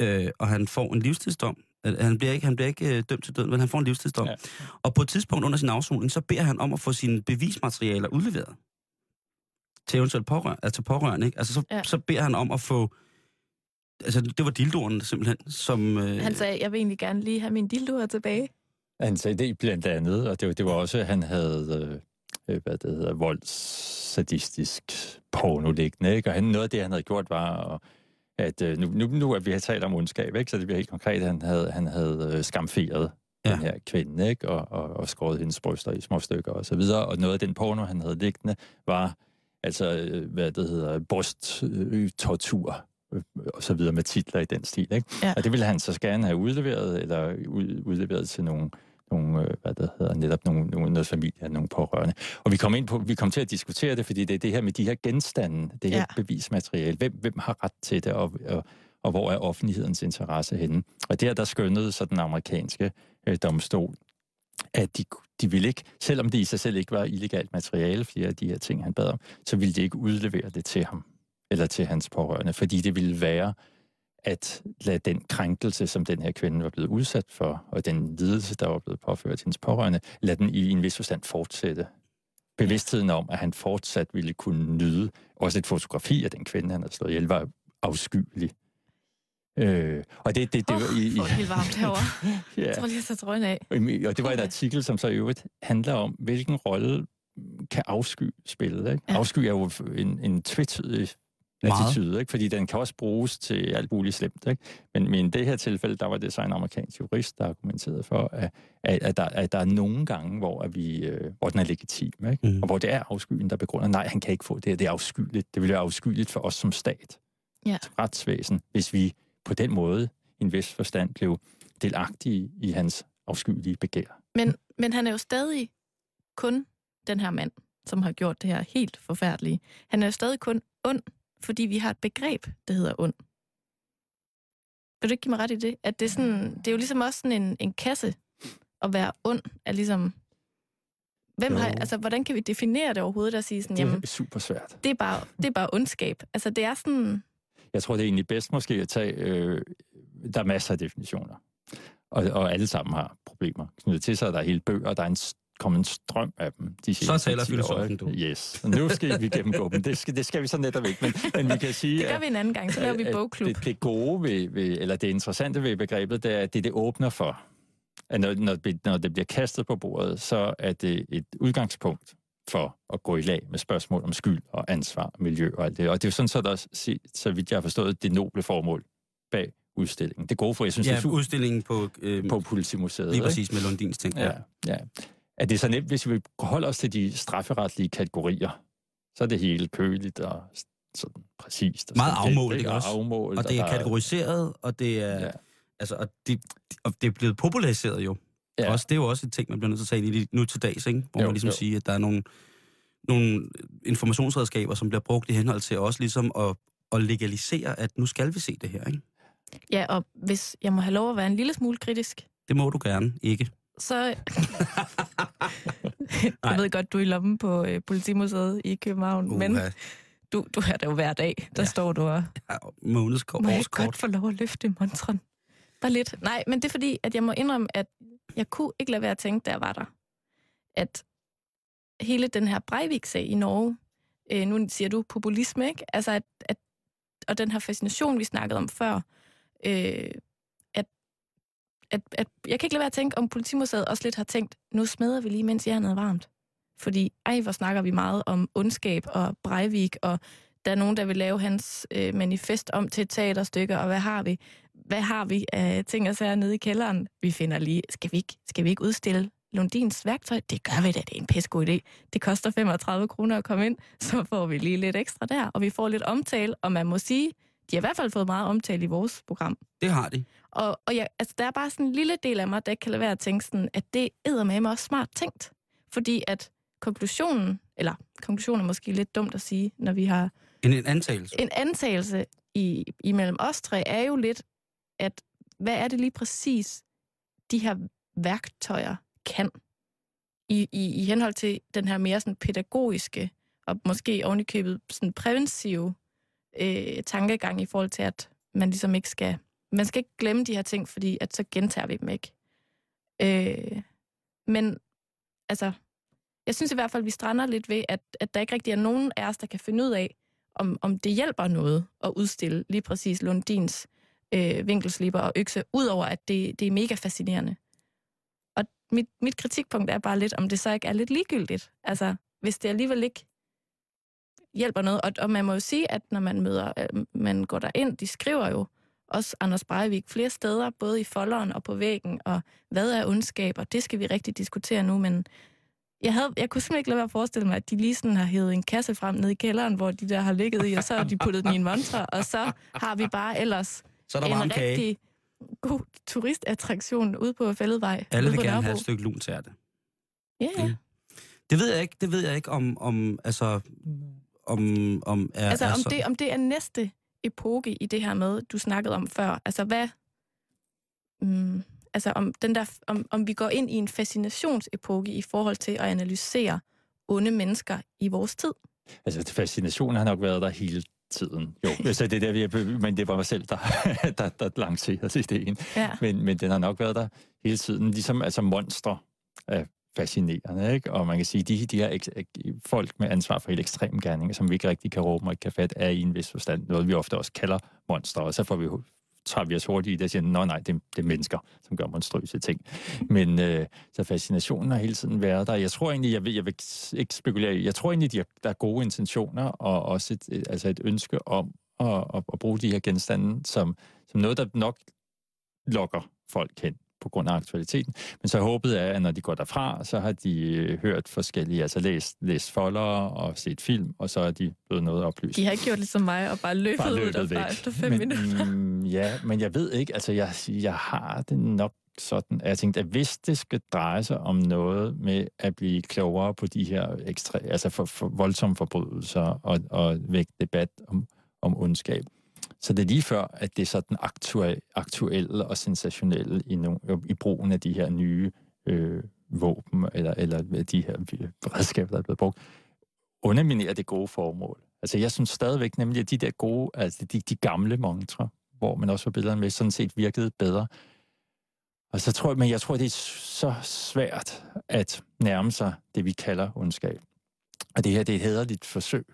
øh, og han får en livstidsdom. Øh, Han bliver ikke, han bliver ikke øh, dømt til døden, men han får en livstidsdom. Ja. Og på et tidspunkt under sin afsoning, så beder han om at få sine bevismaterialer udleveret til eventuelt pårør, altså pårørende. Ikke? Altså, så, ja. Så beder han om at få... Altså, det var dildoerne simpelthen, som... Øh, Han sagde, jeg vil egentlig gerne lige have min dildoer tilbage. Han sagde det blandt andet, og det, var- det var også, at han havde, øh, hvad det hedder, voldssadistisk porno liggende, ikke? Og han, noget af det, han havde gjort, var, at, at øh, nu, nu, nu er vi har talt om ondskab, ikke? Så det bliver helt konkret, han havde, han havde øh, skamferet Ja. den her kvinde, ikke? Og, og, og skåret hendes bryster i små stykker og så videre. Og noget af den porno, han havde liggende, var altså, øh, hvad det hedder, brysttortur øh, og så videre med titler i den stil, ikke? Ja. Og det ville han så gerne have udleveret, eller ud, udleveret til nogle, nogle øh, hvad det hedder, netop nogle, nogle, noget familie, nogle pårørende. Og vi kom, ind på, vi kom til at diskutere det, fordi det er det her med de her genstande, det her Ja. bevismateriale. Hvem, hvem har ret til det, og, og, og hvor er offentlighedens interesse henne? Og der, der skønnede så den amerikanske øh, domstol, at de, de ville ikke, selvom det i sig selv ikke var illegalt materiale, flere af de her ting, han bad om, så ville de ikke udlevere det til ham, eller til hans pårørende, fordi det ville være at lade den krænkelse, som den her kvinde var blevet udsat for, og den lidelse, der var blevet påført hendes pårørende, lade den i en vis forstand fortsætte. Bevidstheden om, at han fortsat ville kunne nyde, også et fotografi af den kvinde, han havde slået ihjel, var afskyelig. Øh, og det, det, det Åh, var i, i, helt varmt herovre. ja. Jeg tror lige, jeg tager trøjen af. Og det var et Okay. artikel, som så i øvrigt handler om, hvilken rolle kan afsky spille. Ikke? Ja. Afsky er jo en, en tvetydig Meget. attitude, ikke? fordi den kan også bruges til alt muligt slemt. Ikke? Men, men i det her tilfælde, der var det så en amerikansk jurist, der argumenterede for, at, at, at, der, at der er nogle gange, hvor, at vi, øh, hvor den er legitim, ikke? Mm. og hvor det er afskyen, der begrunder, nej, han kan ikke få det det er afskyeligt. Det vil være afskyeligt for os som stat, Ja. som retsvæsen, hvis vi på den måde i en vis forstand blev delagtige i hans afskyelige begær. Men, men han er jo stadig kun den her mand, som har gjort det her helt forfærdelige. Han er jo stadig kun ond, fordi vi har et begreb, der hedder ond. Vil du ikke give mig ret i det? At det, er sådan, det er jo ligesom også sådan en, en kasse at være ond, er ligesom... Hvem har, altså, hvordan kan vi definere det overhovedet og sige sådan, Det jamen, er super svært. det er bare, det er bare ondskab. Altså, det er sådan... Jeg tror, det er egentlig bedst måske at tage... Øh, der er masser af definitioner. Og, og alle sammen har problemer knyttet til sig. Der er hele bøger, der er en, kommet en strøm af dem. De Så taler 10 år, filosofen, ikke? du. Yes. Nu skal vi gennemgå dem. Det skal, det skal vi så netop ikke. Men, men vi kan sige... Det gør at- vi en anden gang, så laver vi bogklub. Det, det gode ved, ved, eller det interessante ved begrebet, det er, at det, det åbner for, at når, når, det, når det bliver kastet på bordet, så er det et udgangspunkt for at gå i lag med spørgsmål om skyld og ansvar miljø og alt det. Og det er jo sådan, så der så vidt jeg har forstået, det noble formål bag udstillingen. Det gode for, jeg synes, det Ja, er super udstillingen på, øh, på Politimuseet. lige ikke? præcis med Lundins ting. Ja, ja. Er det så nemt, hvis vi holder os til de strafferetlige kategorier, så er det hele køligt og sådan præcist. Og Meget sådan afmålt, ikke Og også? afmålt, Og det er kategoriseret, og det er, Ja. altså, og det, og det er blevet populariseret jo. Ja. Også, det er jo også et ting, man bliver nødt til at tage ind i nu til dags, ikke? hvor jo, man ligesom jo. siger, at der er nogle, nogle informationsredskaber, som bliver brugt i henhold til også ligesom at, at legalisere, at nu skal vi se det her. Ikke? Ja, og hvis jeg må have lov at være en lille smule kritisk, Det må du gerne ikke. så... jeg ved godt, du er i lommen på øh, Politimuseet i København, uh, men du, du er der jo hver dag. Der ja. Står du og... Ja, månedskort, Må jeg årskort. godt få lov at løfte montren? Bare lidt. Nej, men det er fordi, at jeg må indrømme, at jeg kunne ikke lade være at tænke, da jeg var der, at hele den her Breivik-sag i Norge, øh, nu siger du populisme, ikke? Altså, at, at, og den her fascination, vi snakkede om før, øh, at, at jeg kan ikke lade være at tænke, om Politimuseet også lidt har tænkt, nu smeder vi lige, mens jernet er varmt. Fordi, ej, hvor snakker vi meget om ondskab og Breivik, og der er nogen, der vil lave hans øh, manifest om til et teaterstykke, og hvad har vi? Hvad har vi af ting og sager nede i kælderen? Vi finder lige, skal vi ikke, skal vi ikke udstille Lundins værktøj? Det gør vi da, det er en pissegod idé. Det koster 35 kroner at komme ind, så får vi lige lidt ekstra der, og vi får lidt omtale, og man må sige, de har i hvert fald fået meget omtale i vores program. Det har de. Og, og jeg, altså, der er bare sådan en lille del af mig, der ikke kan lade være at tænke sådan, at det er med mig også smart tænkt. Fordi at konklusionen, eller konklusionen er måske lidt dumt at sige, når vi har En, en antagelse. en antagelse i, imellem os tre, er jo lidt, at hvad er det lige præcis, de her værktøjer kan? I, i, i henhold til den her mere sådan pædagogiske, og måske ovenikøbet sådan præventive øh, tankegang i forhold til, at man ligesom ikke skal, man skal ikke glemme de her ting, fordi at så gentager vi dem ikke. Øh, men altså, jeg synes i hvert fald, at vi strander lidt ved, at, at der ikke rigtig er nogen af os, der kan finde ud af, om, om det hjælper noget at udstille lige præcis Lundins øh, vinkelslipper og økse, udover at det, det er mega fascinerende. Og mit, mit kritikpunkt er bare lidt, om det så ikke er lidt ligegyldigt. Altså, hvis det alligevel ikke hjælper noget. Og, og man må jo sige, at når man møder, øh, man går derind, de skriver jo også Anders Breivik flere steder, både i folderen og på væggen, og hvad er ondskab, og det skal vi rigtig diskutere nu, men jeg, havde, jeg kunne simpelthen ikke lade være at forestille mig, at de lige sådan har hævet en kasse frem ned i kælderen, hvor de der har ligget i, og så har de puttet den i en montre, og så har vi bare ellers Så er der en kage. rigtig god turistattraktion ude på Fælledvej. Alle vil gerne have Nørrebro. et stykke lun til det. Ja, ja. Det- Det ved jeg ikke. Det ved jeg ikke om, om altså, om, om er, Altså, er om så- det, om det er næste epoke i det her med, du snakkede om før. Altså, hvad... Mm, altså, om, den der, om, om vi går ind i en fascinationsepoke i forhold til at analysere onde mennesker i vores tid. Altså, fascinationen har nok været der hele tiden. Jo, så det er der, vi er, men det var mig selv, der, der, der lancerede ideen. Ja. Men, men den har nok været der hele tiden. Ligesom altså monstre er fascinerende, ikke? Og man kan sige, de, de her ek, folk med ansvar for helt ekstreme gerninger, som vi ikke rigtig kan råbe og ikke kan fat, er i en vis forstand noget, vi ofte også kalder monstre. Og så får vi tager vi os hurtigt i det og siger, nej, nej, det, det er mennesker, som gør monstrøse ting. Men øh, så fascinationen har hele tiden været der. Jeg tror egentlig, jeg vil, jeg vil ikke spekulere i, jeg tror egentlig, de har, der er gode intentioner, og også et, et, altså et ønske om at, at, at bruge de her genstande som, som noget, der nok lokker folk hen på grund af aktualiteten. Men så håbet er, at når de går derfra, så har de øh, hørt forskellige, altså læst, læst folder og set film, og så er de blevet noget oplyst. De har ikke gjort ligesom mig og bare løbet, Bare ud løbet derfra væk. efter fem men, minutter. Mm, ja, men jeg ved ikke, altså jeg, jeg har det nok sådan, at jeg tænkte, at hvis det skal dreje sig om noget med at blive klogere på de her ekstra, altså for, for voldsomme forbrydelser og, og vække debat om, om ondskab, så det er lige før, at det er sådan aktuelle, aktuelle og sensationelle i, no, øh, i brugen af de her nye øh, våben, eller, eller de her øh, redskaber, der er blevet brugt, underminerer det gode formål. Altså jeg synes stadigvæk nemlig, at de der gode, altså de, de gamle montre, hvor man også var billederne med, sådan set virkede bedre. Og så tror jeg, men jeg tror, det er så svært at nærme sig det, vi kalder ondskab. Og det her, det er et hederligt forsøg.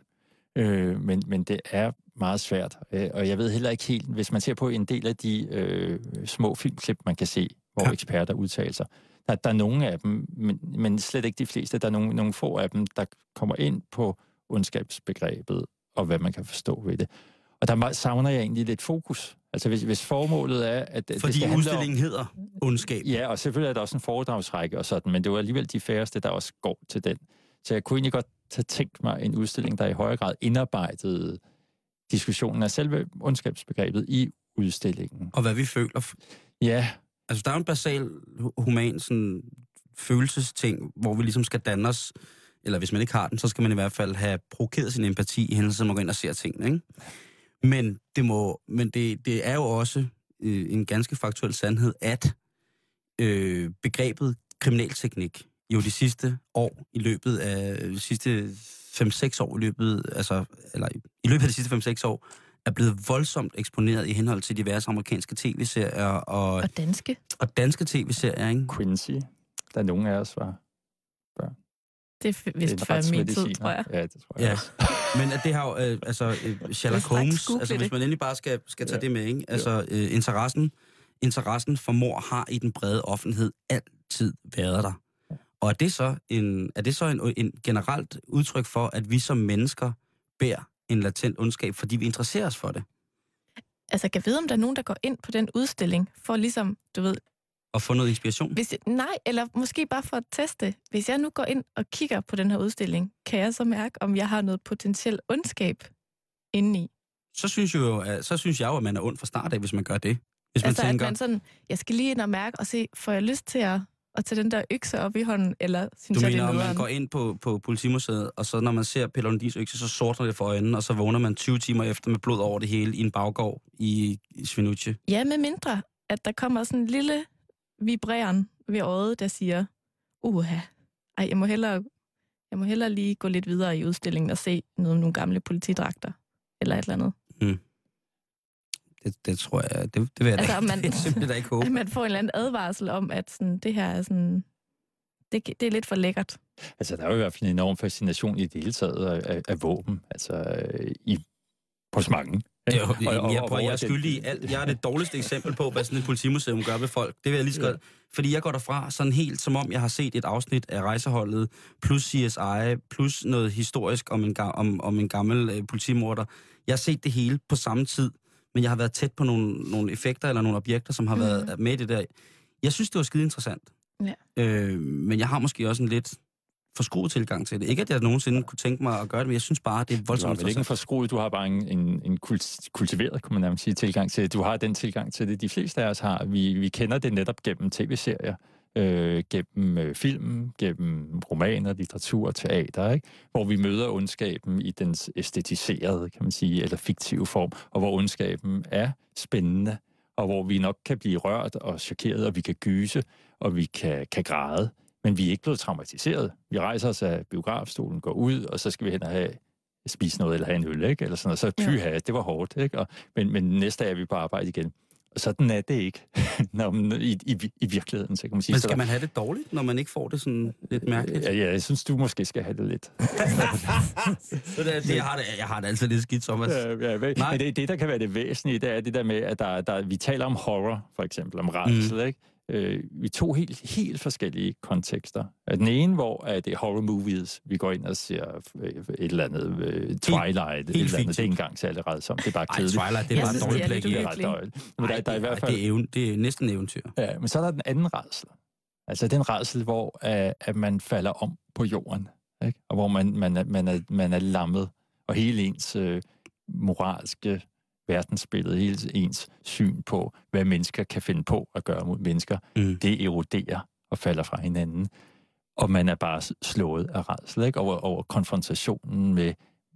Øh, men, men det er meget svært. Øh, og jeg ved heller ikke helt, hvis man ser på en del af de øh, små filmklip, man kan se, hvor Ja. eksperter udtaler sig, der, der er nogle af dem, men, men slet ikke de fleste, der er nogle, nogle få af dem, der kommer ind på ondskabsbegrebet og hvad man kan forstå ved det. Og der savner jeg egentlig lidt fokus. Altså hvis, hvis formålet er, at det Fordi skal handle om, udstillingen hedder Ondskab. Ja, og selvfølgelig er der også en foredragsrække og sådan, men det var alligevel de færreste, der også går til den. Så jeg kunne egentlig godt have tænkt mig en udstilling, der i højere grad indarbejdede diskussionen af selve ondskabsbegrebet i udstillingen. Og hvad vi føler. Ja, Altså, der er jo en basal hu- human sådan, følelsesting, hvor vi ligesom skal danne os, eller hvis man ikke har den, så skal man i hvert fald have provokeret sin empati i hændelse, man går ind og ser tingene, ikke? Men det, må, men det, det er jo også øh, en ganske faktuel sandhed, at øh, begrebet kriminalteknik jo de sidste år, i løbet af de sidste 5-6 år, i løbet, altså, eller i- løbet af de sidste 5-6 år, er blevet voldsomt eksponeret i henhold til diverse amerikanske tv-serier og, Og danske. og danske tv-serier, ikke? Quincy, der nogen af os var. Det er f- vist en før min tid, tror jeg. Ja, det tror jeg Ja. også. Men at det har jo, øh, altså, øh, Sherlock Holmes, altså det. hvis man endelig bare skal, skal tage Ja. det med, ikke? Altså, øh, interessen, interessen for mor har i den brede offentlighed altid været der. Og er det så en, er det så en, en generelt udtryk for, at vi som mennesker bærer en latent ondskab, fordi vi interesserer os for det? Altså, kan jeg vide, om der er nogen, der går ind på den udstilling, for ligesom, du ved, Og få noget inspiration? hvis jeg, nej, eller måske bare for at teste. Hvis jeg nu går ind og kigger på den her udstilling, kan jeg så mærke, om jeg har noget potentiel ondskab indeni. Så synes, jeg jo, at, så synes jeg jo, at man er ond fra start af, hvis man gør det. Hvis man altså, tænker, at man sådan, jeg skal lige ind og mærke og se, får jeg lyst til at, at tage den der økse op i hånden, eller synes Du jeg, det mener, er at man nederen? går ind på, på politimuseet, og så når man ser Pelle Lundins økse, så sortner det for øjnene, og så vågner man 20 timer efter med blod over det hele i en baggård i, i Svinucci. Ja, med mindre, at der kommer sådan en lille vibreren ved øjet, der siger, uha, ej, jeg må hellere, jeg må hellere lige gå lidt videre i udstillingen og se noget om nogle gamle politidragter, eller et eller andet. Det, det tror jeg, det, det vil jeg Altså, da, man- det simpelthen da ikke håbe. At man får en eller anden advarsel om, at sådan, det her er sådan, det, det er lidt for lækkert. Altså, der er jo i hvert fald en enorm fascination i det hele taget af, af, af våben, altså i, hos mange. Jo, Og- og- jeg, prøver, jeg er skyldig i alt. Jeg er det dårligste eksempel på, hvad sådan et politimuseum gør ved folk. Det vil jeg lige så Ja. godt. Fordi jeg går derfra sådan helt, som om jeg har set et afsnit af rejseholdet, plus CSI, plus noget historisk om en, om, om en gammel øh, politimorder. Jeg har set det hele på samme tid, men jeg har været tæt på nogle, nogle effekter eller nogle objekter, som har Mhm. været med i det der. Jeg synes, det var skide interessant. Ja. Øh, men jeg har måske også en lidt forskruet tilgang til det. Ikke, at jeg nogensinde kunne tænke mig at gøre det, men jeg synes bare, det er Du har voldsomt vel ikke en interessant. forskruet, du har bare en, en, en kult, kultiveret, kunne man nærmest sige, tilgang til det. Du har den tilgang til det, de fleste af os har. Vi, vi kender det netop gennem tv-serier, øh, gennem øh, film, gennem romaner, litteratur, teater, ikke? hvor vi møder ondskaben i dens æstetiserede, kan man sige, eller fiktive form, og hvor ondskaben er spændende, og hvor vi nok kan blive rørt og chokeret, og vi kan gyse, og vi kan, kan græde, men vi er ikke blevet traumatiseret. Vi rejser os af biografstolen, går ud, og så skal vi hen og have spise noget eller have en øl, ikke? Eller sådan noget. Så Ja. pyha, det var hårdt, ikke? Og, men, men næste dag er vi på arbejde igen. Sådan er det ikke Nå, men i, i, i virkeligheden, så kan man sige. Men skal man have det dårligt, når man ikke får det sådan lidt mærkeligt? Ja, ja, jeg synes, du måske skal have det lidt. Så det, det, jeg, har det, jeg har det altid lidt skidt, Thomas. Ja, ja, men Nej. det, det, der kan være det væsentlige, det er det der med, at der, der, vi taler om horror, for eksempel, om redsel, mm. ikke? Øh, i to helt, helt forskellige kontekster. Den ene, hvor er det horror movies, vi går ind og ser øh, et eller andet øh, Twilight, helt, et eller andet. Det er engang særlig rædsomt, det er bare Ej, kedeligt. Twilight, det er bare synes, dårligt plæk. det er ret dårligt. Men der, der er i hvert fald... Det er, even, det er næsten eventyr. Ja, men så er der den anden redsel. Altså den redsel, hvor at, at man falder om på jorden, ikke? og hvor man, man, er, man, er, man er lammet, og hele ens øh, moralske verdensbillede, hele ens syn på, hvad mennesker kan finde på at gøre mod mennesker, Mm. det eroderer og falder fra hinanden. Og man er bare slået af redsel ikke? Over, over konfrontationen med,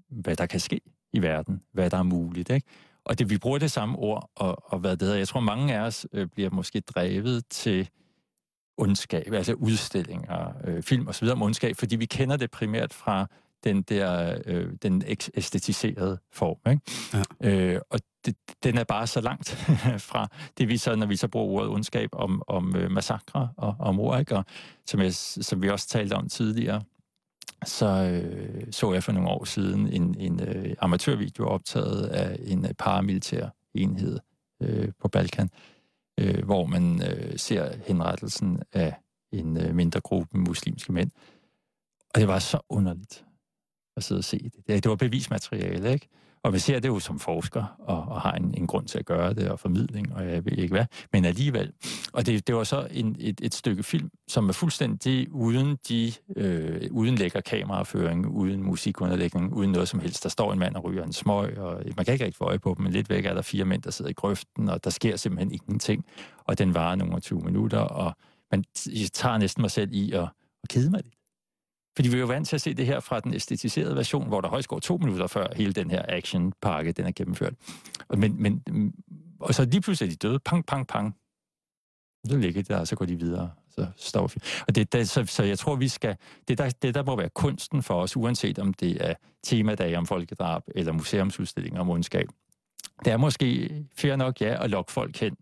hvad der kan ske i verden, hvad der er muligt. Ikke? Og det, vi bruger det samme ord, og, og hvad det hedder. Jeg tror, mange af os øh, bliver måske drevet til ondskab, altså udstillinger, øh, film osv. om ondskab, fordi vi kender det primært fra den der øh, den æstetiserede form. Ikke? Ja. Øh, og det, den er bare så langt fra det, vi så, når vi så bruger ordet ondskab om, om øh, massakre og om mord, ikke? Og, som, jeg, som vi også talte om tidligere, så øh, så jeg for nogle år siden en, en øh, amatørvideo optaget af en øh, paramilitær enhed øh, på Balkan, øh, hvor man øh, ser henrettelsen af en øh, mindre gruppe muslimske mænd. Og det var så underligt at sidde og se det. Det, det var bevismateriale, ikke? Og vi ser det jo som forsker, og, og har en, en grund til at gøre det, og formidling, og jeg ved ikke hvad. Men alligevel. Og det, det var så en, et, et stykke film, som er fuldstændig uden de, øh, uden lækker kameraføring, uden musikunderlægning, uden noget som helst. Der står en mand og ryger en smøg, og man kan ikke rigtig få øje på dem, men lidt væk er der fire mænd, der sidder i grøften, og der sker simpelthen ingenting. Og den varer nogle 20 minutter, og man tager næsten mig selv i at, at kede mig lidt. Fordi vi er jo vant til at se det her fra den æstetiserede version, hvor der højst går to minutter før hele den her actionpakke, den er gennemført. Og, men, men, mm, og så lige pludselig er de døde. Pang, pang, pang. Så ligger de der, og så går de videre. Så står vi. Og det, det, så, så jeg tror, vi skal... Det der, det, der må være kunsten for os, uanset om det er temadage om folkedrab eller museumsudstillinger om ondskab, det er måske fair nok, ja, at lokke folk hen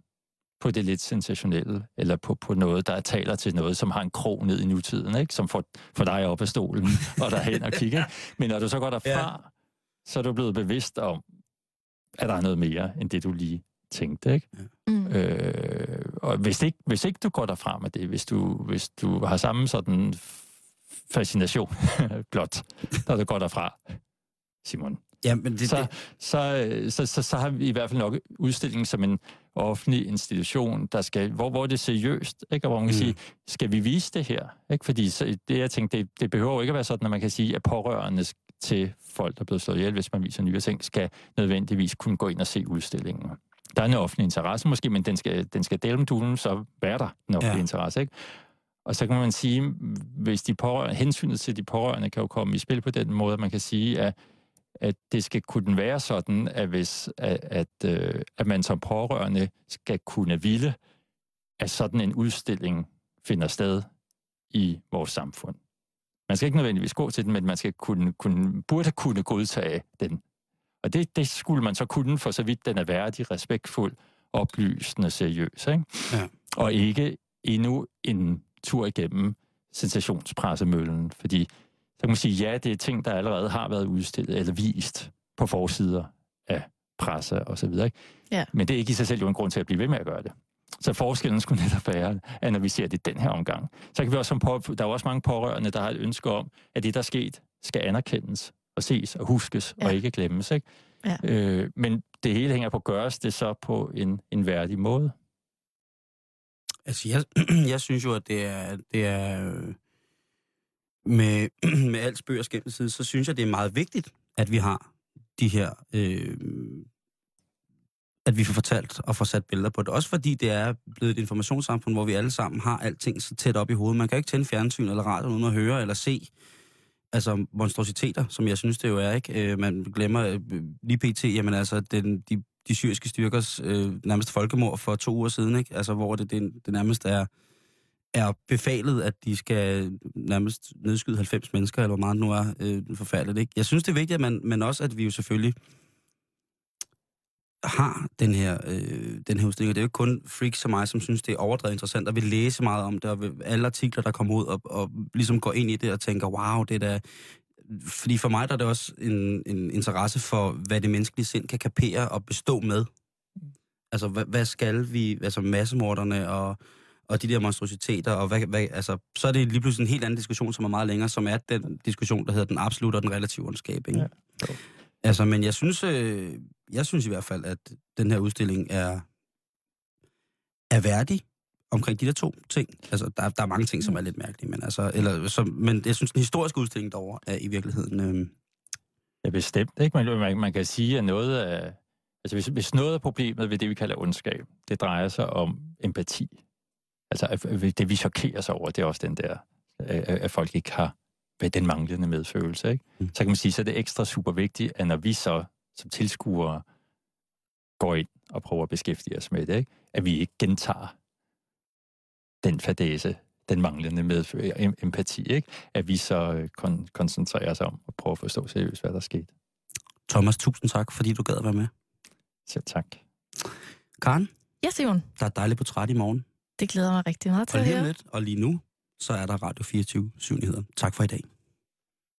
på det lidt sensationelle, eller på, på noget, der taler til noget, som har en krog ned i nutiden, ikke? som får, får dig op af stolen og derhen og kigge. Men når du så går derfra, ja. så er du blevet bevidst om, at der er noget mere, end det du lige tænkte. Ikke? Mm. Øh, og hvis ikke, hvis ikke du går derfra med det, hvis du, hvis du har samme sådan fascination blot, når du går derfra, Simon, Ja, men det, så, det, så, så, så, så har vi i hvert fald nok udstillingen som en offentlig institution, der skal, hvor, hvor det er seriøst, ikke? og hvor man kan Mm. sige, skal vi vise det her? Ikke? Fordi så, det, jeg tænkte, det, det behøver jo ikke at være sådan, at man kan sige, at pårørende til folk, der er blevet slået ihjel, hvis man viser nye ting, skal nødvendigvis kunne gå ind og se udstillingen. Der er en offentlig interesse måske, men den skal, den skal dele med dulen, så være der en offentlig Ja. ja. interesse. Ikke? Og så kan man sige, hvis de pårørende, hensynet til de pårørende kan jo komme i spil på den måde, at man kan sige, at at det skal kunne være sådan, at hvis at, at, øh, at man som pårørende skal kunne ville, at sådan en udstilling finder sted i vores samfund. Man skal ikke nødvendigvis gå til den, men man skal kunne, kunne, burde kunne godtage den. Og det, det skulle man så kunne, for så vidt den er værdig, respektfuld, oplysende, seriøs. Ikke? Ja. Og ikke endnu en tur igennem sensationspressemøllen, fordi så kan man sige, ja, det er ting, der allerede har været udstillet eller vist på forsider af presse og så videre. Ikke? Ja. Men det er ikke i sig selv jo en grund til at blive ved med at gøre det. Så forskellen skulle netop være, at når vi ser det den her omgang, så kan vi også som på, der er jo også mange pårørende, der har et ønske om, at det, der er sket, skal anerkendes og ses og huskes ja. Ja. og ikke glemmes. Ikke? Ja. Øh, men det hele hænger på, gøres det så på en, en værdig måde? Altså, jeg, jeg synes jo, at det er, det er øh, med, med alt spøg og skæmt så synes jeg, det er meget vigtigt, at vi har de her, øh, at vi får fortalt og får sat billeder på det. Også fordi det er blevet et informationssamfund, hvor vi alle sammen har alting så tæt op i hovedet. Man kan ikke tænde fjernsyn eller radio uden at høre eller se altså monstrositeter, som jeg synes, det jo er, ikke? Øh, man glemmer øh, lige pt, jamen altså, den, de, de syriske styrkers øh, nærmest folkemord for to uger siden, ikke? Altså, hvor det, det, det nærmest er, er befalet, at de skal nærmest nedskyde 90 mennesker, eller hvor meget nu er øh, forfærdeligt, ikke? Jeg synes, det er vigtigt, at man, men også, at vi jo selvfølgelig har den her, øh, den her udstilling. Og det er jo ikke kun freaks som mig, som synes, det er overdrevet interessant, og vil læse meget om det, og vil, alle artikler, der kommer ud, og, og ligesom går ind i det og tænker, wow, det er da... Fordi for mig der er det også en, en interesse for, hvad det menneskelige sind kan kapere og bestå med. Altså, hvad, hvad skal vi, altså massemorderne og, og de der monstrositeter, og hvad, hvad, altså, så er det lige pludselig en helt anden diskussion, som er meget længere, som er den diskussion, der hedder den absolutte og den relative ondskab. Ikke? Ja. Altså, men jeg synes, øh, jeg synes i hvert fald, at den her udstilling er, er værdig omkring de der to ting. Altså, der, der er mange ting, som er lidt mærkelige, men, altså, eller, så, men jeg synes, den historiske udstilling derovre er i virkeligheden... Øh, Ja, bestemt. Ikke? Man, man, man kan sige, at noget af, altså hvis, hvis noget af problemet ved det, vi kalder ondskab, det drejer sig om empati. Altså at- at det, vi chokerer sig over, det er også den der, at, at folk ikke har ved den manglende medfølelse. Ikke? Mm. Så kan man sige, så er det ekstra super vigtigt, at når vi så som tilskuere går ind og prøver at beskæftige os med det, ikke? at vi ikke gentager den fadese, den manglende medfølelse, em- empati, ikke? at vi så øh, kon- koncentrerer os om at prøve at forstå seriøst, hvad der skete. Thomas, tusind tak, fordi du gad at være med. Selv tak. Karen, Ja, Simon. der er et dejligt portræt i morgen. Det glæder mig rigtig meget til Og at høre. lidt, og lige nu, så er der Radio 24 7 nyheder. Tak for i dag.